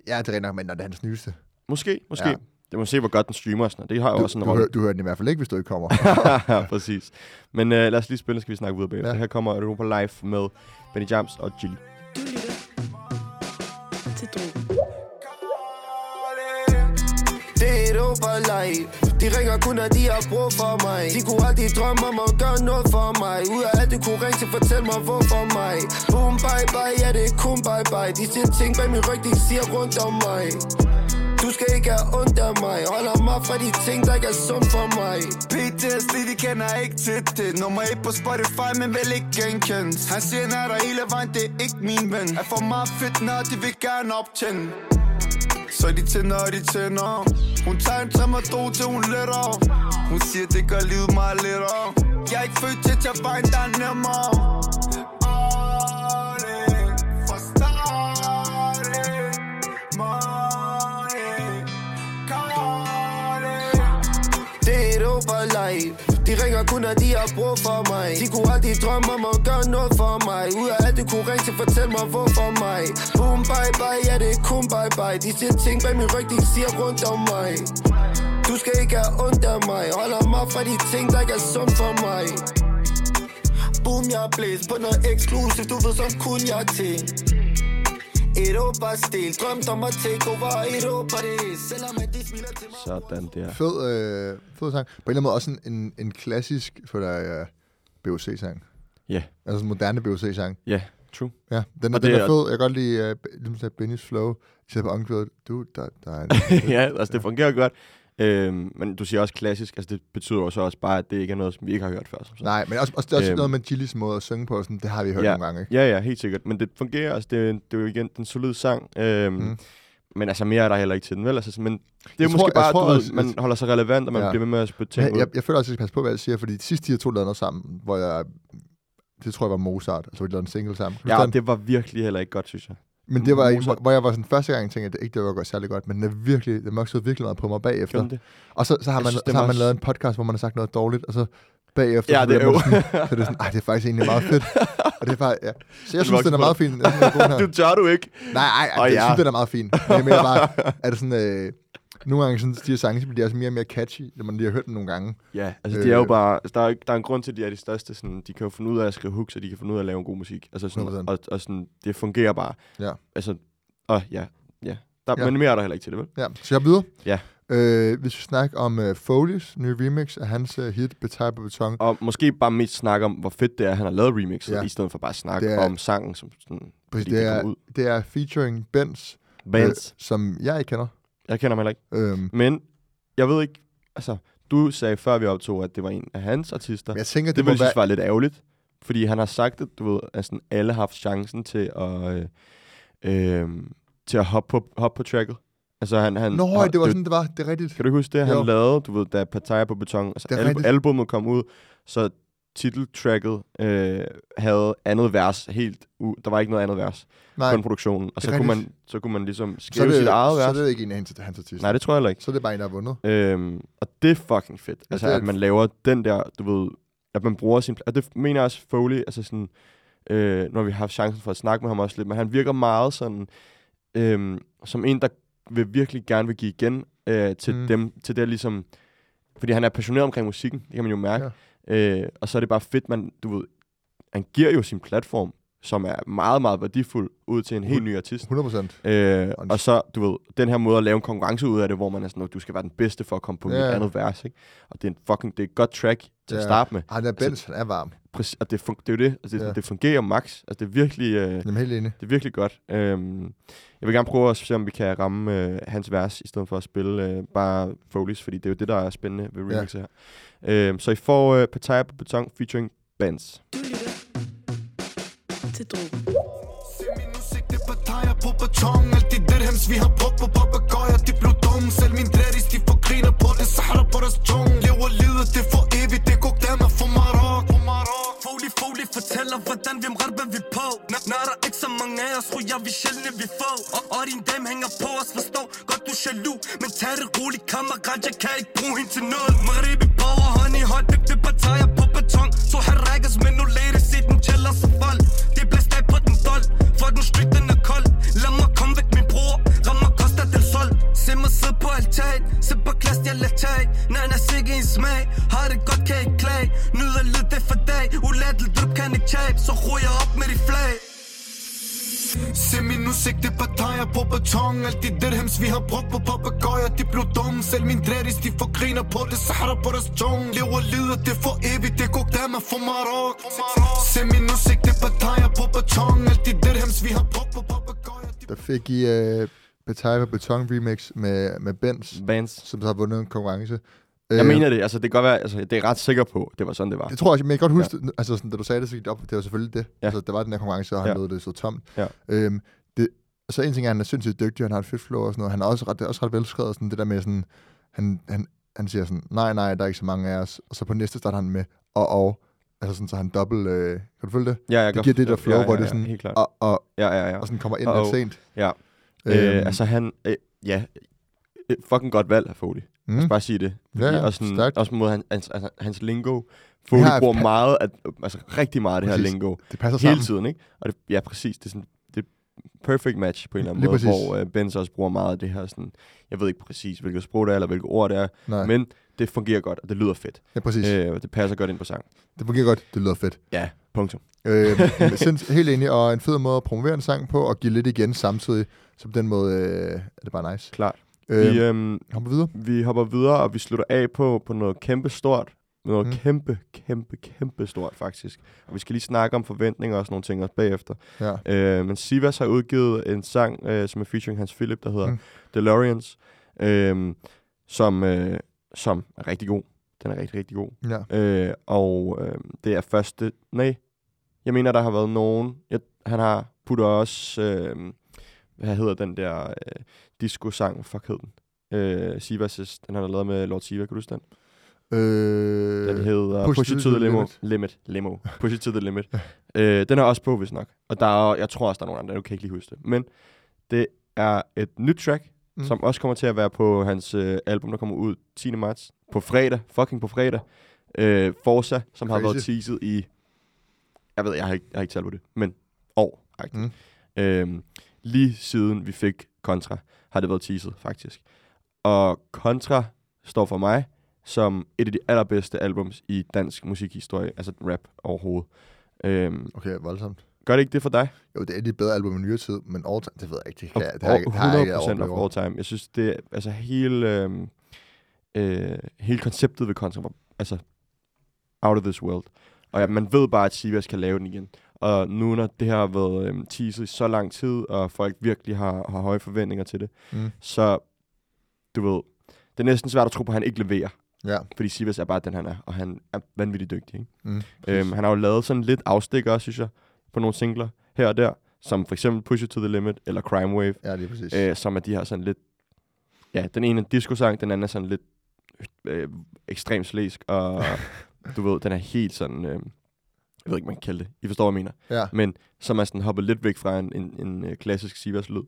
Ja, det er nok, men når det er hans nyeste. Måske, måske. Ja. Ja. Det må se, hvor godt den streamer og sådan noget. Det har jo Du, også en du, rolle. hører, du hører den i hvert fald ikke, hvis du ikke kommer. Præcis. Men øh, lad os lige spille, så skal vi snakke videre bagefter. Ja. Ja. Her kommer Europa Live med Benny Jams og Gilly. De ringer kun, når de har brug for mig. De kunne aldrig drømme om at gøre noget for mig. Ud af alt, de kunne ringe til, fortælle mig hvorfor mig. Boom, bye bye, ja det er kun bye bye. De siger ting bag min ryg, de siger rundt om mig. Du skal ikke have ondt af mig. Holder mig fra de ting, der ikke er sundt for mig. PTSD, de kender ikke til det. Nummer 1 på Spotify, men vel ikke genkendt Han siger, han er der hele vejen, det er ikke min ven. Er for meget fedt, når de vil gerne optænde så de tænder, og de tænder. Hun tager en træm og dro til hun letter. Hun siger, det gør livet meget lettere. Jeg er ikke født til at tage vejen, der er nemmere. Life. De ringer kun, når de har brug for mig. De kunne aldrig drømme om at gøre noget for mig. Ud af alt, du kunne ringe til, fortæl mig hvorfor mig. Boom, bye bye, ja det er kun bye bye. De siger ting bag min ryg, de siger rundt om mig. Du skal ikke have ondt af mig. Holder mig fra de ting, der ikke er sundt for mig. Boom, jeg er blæst på noget eksklusivt. Du ved, som kun jeg til Europa-stil Drømt om at take over Europa det Selvom at de smiler til mig Sådan der. fed, øh, fed sang. På en eller anden måde også en, en, en klassisk for dig, uh, BOC-sang. Ja. Altså en moderne BOC-sang. Ja, true. Ja, den, er, Og den det er er- fed. Jeg kan godt lide, uh, ligesom sagde Bennys flow. I sidder på omkvædet. Du, der, der er en... ja, altså det fungerer godt. Øhm, men du siger også klassisk, altså det betyder jo så også bare, at det ikke er noget, som vi ikke har hørt før. Som. Nej, men også, også, det er også Øhm. noget med Gillis måde at synge på, sådan, det har vi hørt ja. nogle gange, ikke? Ja, ja, helt sikkert. Men det fungerer, altså det, det er jo igen den solide sang. Øhm, Mm. Men altså mere er der heller ikke til den, vel? Altså, men det er Jeg jo tror- måske jeg bare, tror du ved, man holder sig relevant, og man Ja. bliver ved med at spytte ting ud. jeg, jeg føler også, at jeg skal passe på, hvad jeg siger, fordi de sidste de her to lavede noget sammen, hvor jeg... Det tror jeg var Mozart, altså de lavede en single sammen. Ja, den? det var virkelig heller ikke godt, synes jeg. Men det var hvor, hvor jeg var sådan første gang tænkte, at det ikke det var godt, særlig godt, men den er virkelig, den voksede virkelig meget på mig bagefter. Det? Og så, så har Jeg man, synes, så har man lavet en podcast, hvor man har sagt noget dårligt, og så bagefter, Ja, så, det er jo- sådan, så er det sådan, ej, det er faktisk egentlig meget fedt. Og det er bare, ja. Så jeg synes, den er meget det. fin. Jeg den er god her. Du tør du ikke. Nej, ej, ej Åh, jeg ja. synes, den er meget fin. Men jeg mener bare, er det sådan, øh, nogle gange sådan, de her sange, bliver de også mere og mere catchy, når man lige har hørt dem nogle gange. Ja, altså det er jo Øh, bare, altså, der, er, der er en grund til, at de er de største. Sådan, de kan jo finde ud af at skrive hooks, og de kan finde ud af at lave en god musik. Altså sådan, 100%. og, og sådan, det fungerer bare. Ja. Altså, og ja, ja. Der, Ja. Men mere er der heller ikke til det, vel? Ja, så jeg videre. Ja. Øh, hvis vi snakker om uh, Foley's nye remix af hans uh, hit Betai på beton. Og måske bare mest snakke om, hvor fedt det er, at han har lavet remixet, Ja. i stedet for bare at snakke er, er- om sangen, som sådan, Præcis, det, det er, ud. det er featuring Benz, Benz. Øh, som jeg ikke kender. Jeg kender ham heller ikke. Øhm, Men jeg ved ikke, altså, du sagde før vi optog, at det var en af hans artister. Men jeg tænker, det det må ville jeg synes være- var lidt ærgerligt. Fordi han har sagt, at du ved, at sådan alle har haft chancen til at, øh, øh, til at hoppe på, hoppe på tracket. Altså han, han, Nå, han, det var sådan, det var. Det er rigtigt. Kan du huske det, Jo. han lavede, du ved, da Pattaya på beton, altså al- rigtigt. albummet kom ud, så titeltracket øh, havde andet vers helt, u- der var ikke noget andet vers Nej, på produktionen, og det så kunne, man, så kunne man ligesom Så skrive det, sit eget så vers. er det ikke en af hans, hans artister. Nej, det tror jeg heller ikke. Så er det bare en, der har vundet. Øhm, og det er fucking fedt. Ja, Altså, det at man laver den der, du ved, at man bruger sin... Og det mener jeg også Foley, altså sådan, øh, når vi har haft chancen for at snakke med ham også lidt, men han virker meget sådan, øh, som en, der vil virkelig gerne vil give igen øh, til mm. dem, til det ligesom... Fordi han er passioneret omkring musikken, det kan man jo mærke. Ja. Øh, og så er det bare fedt, man, du ved, han giver jo sin platform, som er meget, meget værdifuld, ud til en helt ny artist. 100 procent. Øh, og så, du ved, den her måde at lave en konkurrence ud af det, hvor man er sådan, "Nå, du skal være den bedste for at komme på Ja, ja. ja. mit andet vers, ikke? Og det er en fucking, det er et godt track til at starte med. Han er Benz, han er varm. Præcis, og det, fun- det er jo det, altså det, Ja. ja. det fungerer max. Altså det er virkelig, øh, Jamen, helt enig. det er virkelig godt. Øhm, jeg vil gerne prøve at se, om vi kan ramme øh, hans vers, i stedet for at spille øh, bare Foley's, fordi det er jo det, der er spændende ved Ja. remixet her. Øhm, så I får øh, Pattaya på beton featuring Benz. til drogen. Det er partejer på beton Alt de dirhams vi har brugt på papagøjer De blev dumme Selv min dreadis de får griner på det Sahara på deres tung Lever livet det vi Det går der med for Marok Folie, folie fortæller, hvordan vi mrabber vi på. Når, der ikke så mange af os, tror jeg, vi sjældne vi får. Og, og din dame hænger på os, forstår godt du jaloux. Men tag det roligt, kammerat, jeg kan ikke bruge hende til noget. Maribi power, hånd i hånd, dygtig partejer på beton. Så her rækkes, men nu ladies i den tæller sig vold. Det bliver stadig på den dold, for den stryk Se mig sidde på altan, se på klasse, jeg lader tag Nej, nej, sikke en smag, har det godt, kan ikke klage. Nyder lidt det for dag, ulatteligt drøb kan ikke tabe. Så ryger op med de flag. Se min udsigt, det er partejer på beton. Alt de dirhams vi har brugt på papagøjer De blev dumme. Selv min dreadis de får griner på det Sahara på deres tung Lever livet det for evigt Det går der med for Marok Se min udsigt, det er partejer på beton. Alt de dirhams vi har brugt på papagøjer Der fik I uh, Betai på beton remix med, med Benz, Benz. som så har vundet en konkurrence. Jeg Øh, mener det, altså det kan godt være, altså det er ret sikker på, det var sådan, det var. Det tror jeg, men jeg kan godt huske, ja. altså sådan, da du sagde det, så gik det op, det var selvfølgelig det. Ja. Altså, der var den her konkurrence, og han Ja. ja. nåede det så tomt. Ja. Øhm, det, så en ting er, at han er sindssygt dygtig, han har et fedt flow og sådan noget. Han er også ret, det er også ret velskrevet, sådan det der med sådan, han, han, han siger sådan, nej, nej, der er ikke så mange af os. Og så på næste starter han med, og, og. Altså sådan, så han dobbelt, øh, kan du følge det? Ja, jeg det giver det der ja, flow, ja, hvor det ja, sådan, og, og, Ja, ja, ja. og sådan kommer ind lidt sent. Ja. Øhm. Øh, altså han, øh, ja, øh, fucking godt valg af Foley. Mm. Jeg skal bare sige det. Ja, ja, og sådan, stærkt. også mod hans, hans, hans, hans lingo. Foley har- bruger meget, at, altså rigtig meget af det her lingo. Det passer Hele sammen. tiden, ikke? Og det, ja, præcis. Det er sådan, det er perfect match på en eller anden Lige måde, præcis. hvor uh, Benz også bruger meget af det her sådan, jeg ved ikke præcis, hvilket sprog det er, eller hvilke ord det er, Nej. men det fungerer godt, og det lyder fedt. Ja, præcis. Øh, det passer godt ind på sang. Det fungerer godt, det lyder fedt. Ja, punktum. Øh, sinds, helt enig, og en fed måde at promovere en sang på, og give lidt igen samtidig. Så på den måde øh, er det bare nice. Klart. Øh, vi, øhm, hopper videre. Vi hopper videre, og vi slutter af på, på noget kæmpe stort. Noget Mm. kæmpe, kæmpe, kæmpe stort, faktisk. Og vi skal lige snakke om forventninger og sådan nogle ting også bagefter. Ja. Øh, men Sivas har udgivet en sang, øh, som er featuring Hans Philip, der hedder mm. DeLoreans. Øh, som, øh, som er rigtig god. Den er rigtig, rigtig god. Ja. Øh, og øh, det er første... Nej, jeg mener, der har været nogen... Jeg, han har puttet også... Øh, hvad hedder den der øh, disco-sang? Fuck hed den? Øh, Sivas, den han har lavet med Lord Siva, kan du huske den? Øh, Den hedder Push, Push It to the Limit. Limit. Limo. Push It to the Limit. øh, den er også på, hvis nok. Og der er, jeg tror også, der er nogle andre, du kan ikke lige huske det. Men det er et nyt track, Mm. som også kommer til at være på hans øh, album, der kommer ud 10. marts. På fredag. Fucking på fredag. Øh, Forza, som har Crazy. været teaset i... Jeg ved, jeg har ikke, jeg har ikke talt på det. Men år. Mm. Øhm, lige siden vi fik Contra, har det været teaset, faktisk. Og Contra står for mig som et af de allerbedste albums i dansk musikhistorie, altså rap overhovedet. Øhm, Okay, voldsomt. gør det ikke det for dig? Jo, det er et bedre album i nyere tid, men all time, det ved jeg ikke. Det, kan, det, har, det har jeg ikke 100% oplevet of all time. Jeg synes, det er, altså hele, øhm, øh, hele konceptet ved Contra var altså out of this world. Og ja, man ved bare, at Sivas kan lave den igen. Og nu når det her har været øhm, teaset i så lang tid, og folk virkelig har, har høje forventninger til det, Mm. så du ved, det er næsten svært at tro på, at han ikke leverer. Ja. Fordi Sivas er bare den, han er, og han er vanvittigt dygtig. Ikke? Mm, øhm, han har jo lavet sådan lidt afstikker, synes jeg, på nogle singler her og der, som for eksempel Push It to the Limit, eller Crime Wave, Ja, lige præcis. øh, som er de her sådan lidt, ja, den ene er disco-sang, den anden er sådan lidt øh, ekstremt slæsk, og du ved, den er helt sådan, øh, jeg ved ikke, man kan kalde det, I forstår, hvad jeg mener, Ja. men som er sådan hoppet lidt væk fra en, en, en øh, klassisk Sivas-lyd.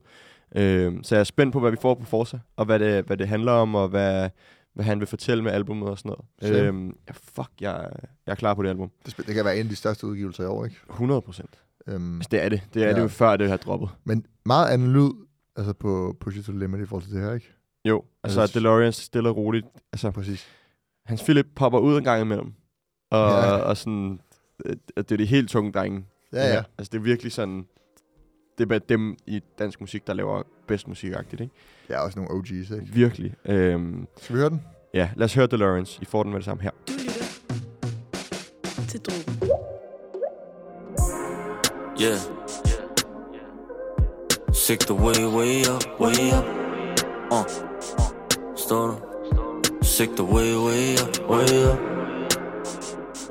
Øh, så jeg er spændt på, hvad vi får på Forza, og hvad det, hvad det handler om, og hvad, hvad han vil fortælle med albumet og sådan noget. Same. Øhm, ja, fuck, jeg, jeg er klar på det album. Det, det kan være en af de største udgivelser i år, ikke? 100 procent. Øhm, Altså, det er det. Det er Ja. det jo før, det har droppet. men meget anden lyd, altså på Push It to the Limit i forhold til det her, ikke? Jo, altså Altså, DeLorean stille og roligt. Altså, Præcis. Hans Philip popper ud en gang imellem. Og, ja. og sådan, øh, det er de helt tunge drenge. Ja, ja. Altså, det er virkelig sådan, det er bare dem i dansk musik, der laver bedst musikagtigt, ikke? Det er også nogle OG's, ikke? Virkelig. Øhm, Skal vi høre den? ja, lad os høre DeLoreans. I får den med det samme her. til drogen. Yeah. Sick the way, way up, way up. Uh. Står du? Sick the way, way up, way up.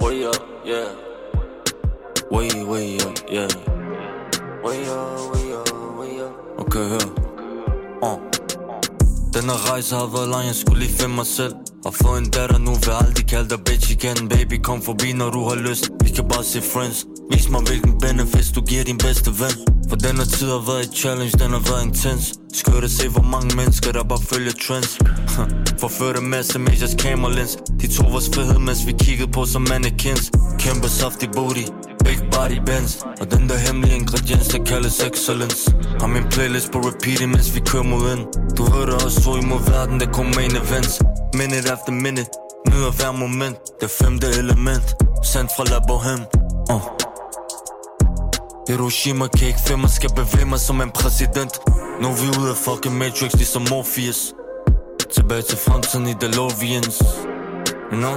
Way up, yeah. Way, way up, yeah. Way up, way up, way up. Okay, hør. Uh. Denne rejse har været lang, jeg skulle lige finde mig selv. Har fået en datter nu, vil aldrig kalde dig bitch igen. Baby, kom forbi, når du har lyst. Vi kan bare se friends. Vis mig, hvilken benefits du giver din bedste ven. For denne tid har været et challenge, den har været intens. Skørt at se, hvor mange mennesker, der bare følger trends. Forførte masse medias cameralens De tog vores frihed, mens vi kiggede på som mannequins. Kæmpe saftig booty Big body bands. Og den der hemmelige ingrediens, der kaldes excellence. Har min playlist på repeat, mens vi kører mod ind. Du ved os også, så imod verden, der kommer main events. Minute after minute Nyder hver moment. Det femte element Sendt fra La Boheme uh. Hiroshima kan ikke finde mig Skal bevæge mig som en præsident. Nu er vi ude af fucking Matrix Ligesom Morpheus. Tilbage til fremtiden i DeLoreans. You know?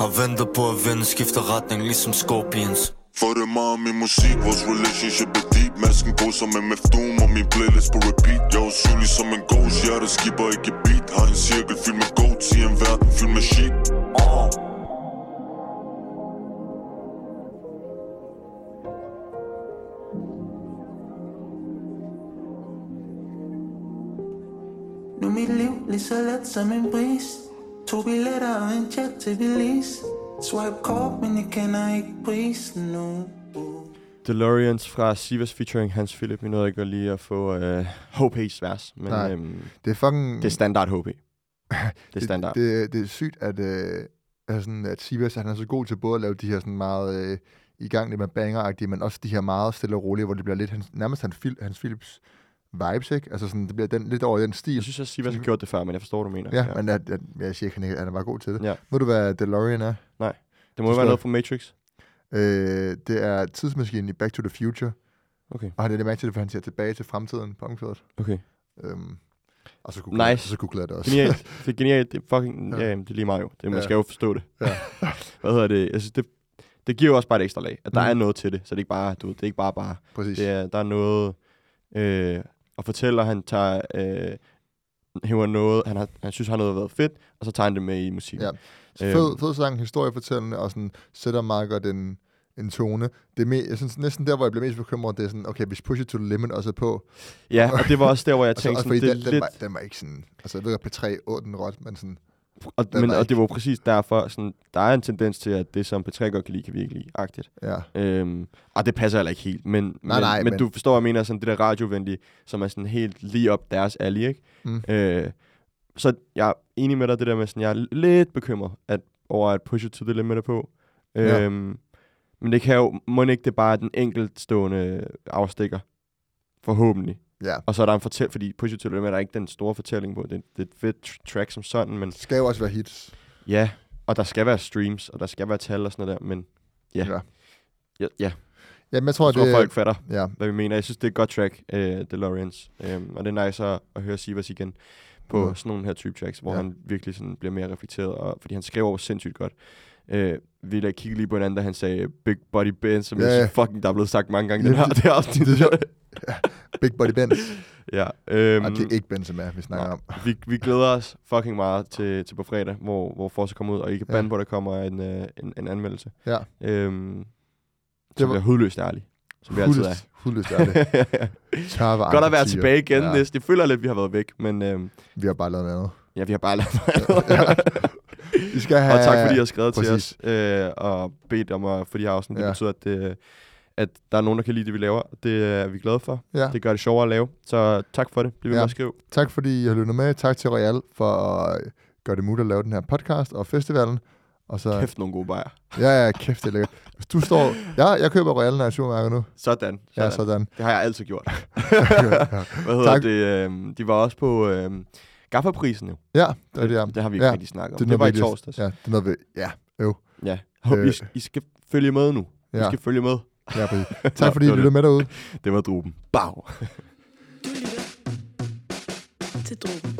Har ventet på at vende Skifter retning ligesom Scorpions. For det meget min musik, vores relationship er deep. Masken på som MF Doom og min playlist på repeat. Jeg er sylig som en ghost, hjertet skipper ikke beat. Har en cirkel fyldt med goats i en verden fyldt med shit. Uh. Nu er mit liv lige så let som en bris To billetter og en chat til Belize Swipe kort, men jeg kender ikke prisen nu DeLoreans fra Sivas featuring Hans Philip. Vi nåede ikke lige at få uh, HP's vers, men Nej, øhm, det er fucking... det er standard HP. Det er standard. Det, det, det er sygt, at, øh, sådan, at Sivas han er så god til både at lave de her sådan meget øh, i gang med banger men også de her meget stille og rolige, hvor det bliver lidt hans, nærmest hans, Phil, hans Philips vibes, ikke? Altså sådan, det bliver den, lidt over den stil. Jeg synes også, Sivas har gjort det før, men jeg forstår, hvad du mener. Ja, ja. men at, at, jeg siger ikke, ikke- han er bare god til det. Ja. Ved du, hvad DeLorean er? Nej. Det må jo være noget fra Matrix. Øh, det er tidsmaskinen i Back to the Future. Okay. Og han er det mærke til det, for han ser tilbage til fremtiden på omkvædet. Okay. Øhm, og så googlede, Nice. jeg, så googlede jeg det også. Genialt. Det er genialt. Det er fucking... Ja. Ja, det er lige meget jo. Det, man Ja. skal jo forstå det. Ja. Hvad hedder det? Jeg synes, det, det giver jo også bare et ekstra lag. At der Mm. er noget til det. Så det er ikke bare, du det er ikke bare bare. Præcis. Det er, der er noget... Øh, og fortæller, han tager... Øh, hæver noget, han, har, han synes, han har noget været fedt, og så tager han det med i musikken. Ja. Øhm, fed, fed sang, historiefortællende, og sådan, sætter meget godt en, tone. Det er me, jeg synes næsten der, hvor jeg bliver mest bekymret, det er sådan, okay, hvis Push It to the Limit også er på. Ja, og det var også der, hvor jeg tænkte og sådan, det den, den, lidt- var, den var ikke sådan, altså jeg ved godt, P3 åd den råt, men sådan, Og, men, og det var præcis derfor, sådan, der er en tendens til, at det, som P3 godt kan lide, kan vi ikke lide, agtigt. Ja. Øhm, og det passer heller ikke helt, men, Nej, men, nej, men, men- du forstår, jeg mener, sådan det der radiovenlige, som er sådan helt lige op deres alley, ikke? Mm. Øh, så jeg er enig med dig, det der med sådan, jeg er lidt bekymret at, over, at Push It to the Limit er på. Ja. Øhm, men det kan jo, må ikke det bare er den enkeltstående afstikker, forhåbentlig. Ja. Og så er der en fortæl, fordi Push It to the Limit er ikke den store fortælling på, det, det er et fedt tr- track som sådan, men... det skal jo også være hits. Ja, og der skal være streams, og der skal være tal og sådan noget der, men ja. Ja. Ja, ja. Jamen, jeg tror, jeg tror det- folk fatter, ja. hvad vi mener. Jeg synes, det er et godt track, uh, DeLoreans. Um, og det er nice at, at høre Sivas igen på Mm. sådan nogle her type tracks, hvor Ja. han virkelig sådan bliver mere reflekteret, og, fordi han skrev over sindssygt godt. Uh, vi lader kigge lige på hinanden, da han sagde Big Body Benz, som Ja, jeg synes fucking, der er blevet sagt mange gange i den her, det- det her afsnit. det er. Ja. Big Body Benz. ja. Um, Og det er ikke Benzema, vi snakker om. Vi, vi glæder os fucking meget til, til på fredag, hvor, hvor Forza kommer ud, og I kan Ja. at der kommer en, øh, en, en anmeldelse. Ja. Øhm, Det var- bliver hudløst ærlig. Som vi altid er. Hudløst- hudløst ærlig. Tørre Godt at være tilbage igen Ja. Jeg føler lidt, vi har været væk, men... Øhm, Vi har bare lavet noget andet. Ja, vi har bare lavet noget Ja. andet. I skal have- Og tak, fordi I har skrevet Præcis. til os øh, og bedt om at få de her afsnit. Det Ja. betyder, at, det, at der er nogen, der kan lide det, vi laver. Det er vi glade for. Ja. Det gør det sjovere at lave. Så tak for det. Bliv ved med at skrive. Tak fordi I har lyttet med. Tak til Royal for at gøre det muligt at lave den her podcast og festivalen. Og så, Kæft, nogle gode bajer. Ja, ja, kæft, det er lækkert. Hvis du står... Ja, jeg køber Royal, når jeg er i nu. Sådan. Ja, sådan. Det har jeg altid gjort. Ja. Hvad hedder Tak. det? øhm, de var også på øhm, Gaffaprisen jo. Ja, det er det, ja. Det har vi ikke ja, rigtig snakket om. Det, noget, var i torsdags. Ja, det er noget, vi... Ja, øv. Ja. Øh. I, I skal følge med nu. I Ja. skal følge med. Ja, Tak fordi I lyttede med derude. Det var druben. Bag. til drogen.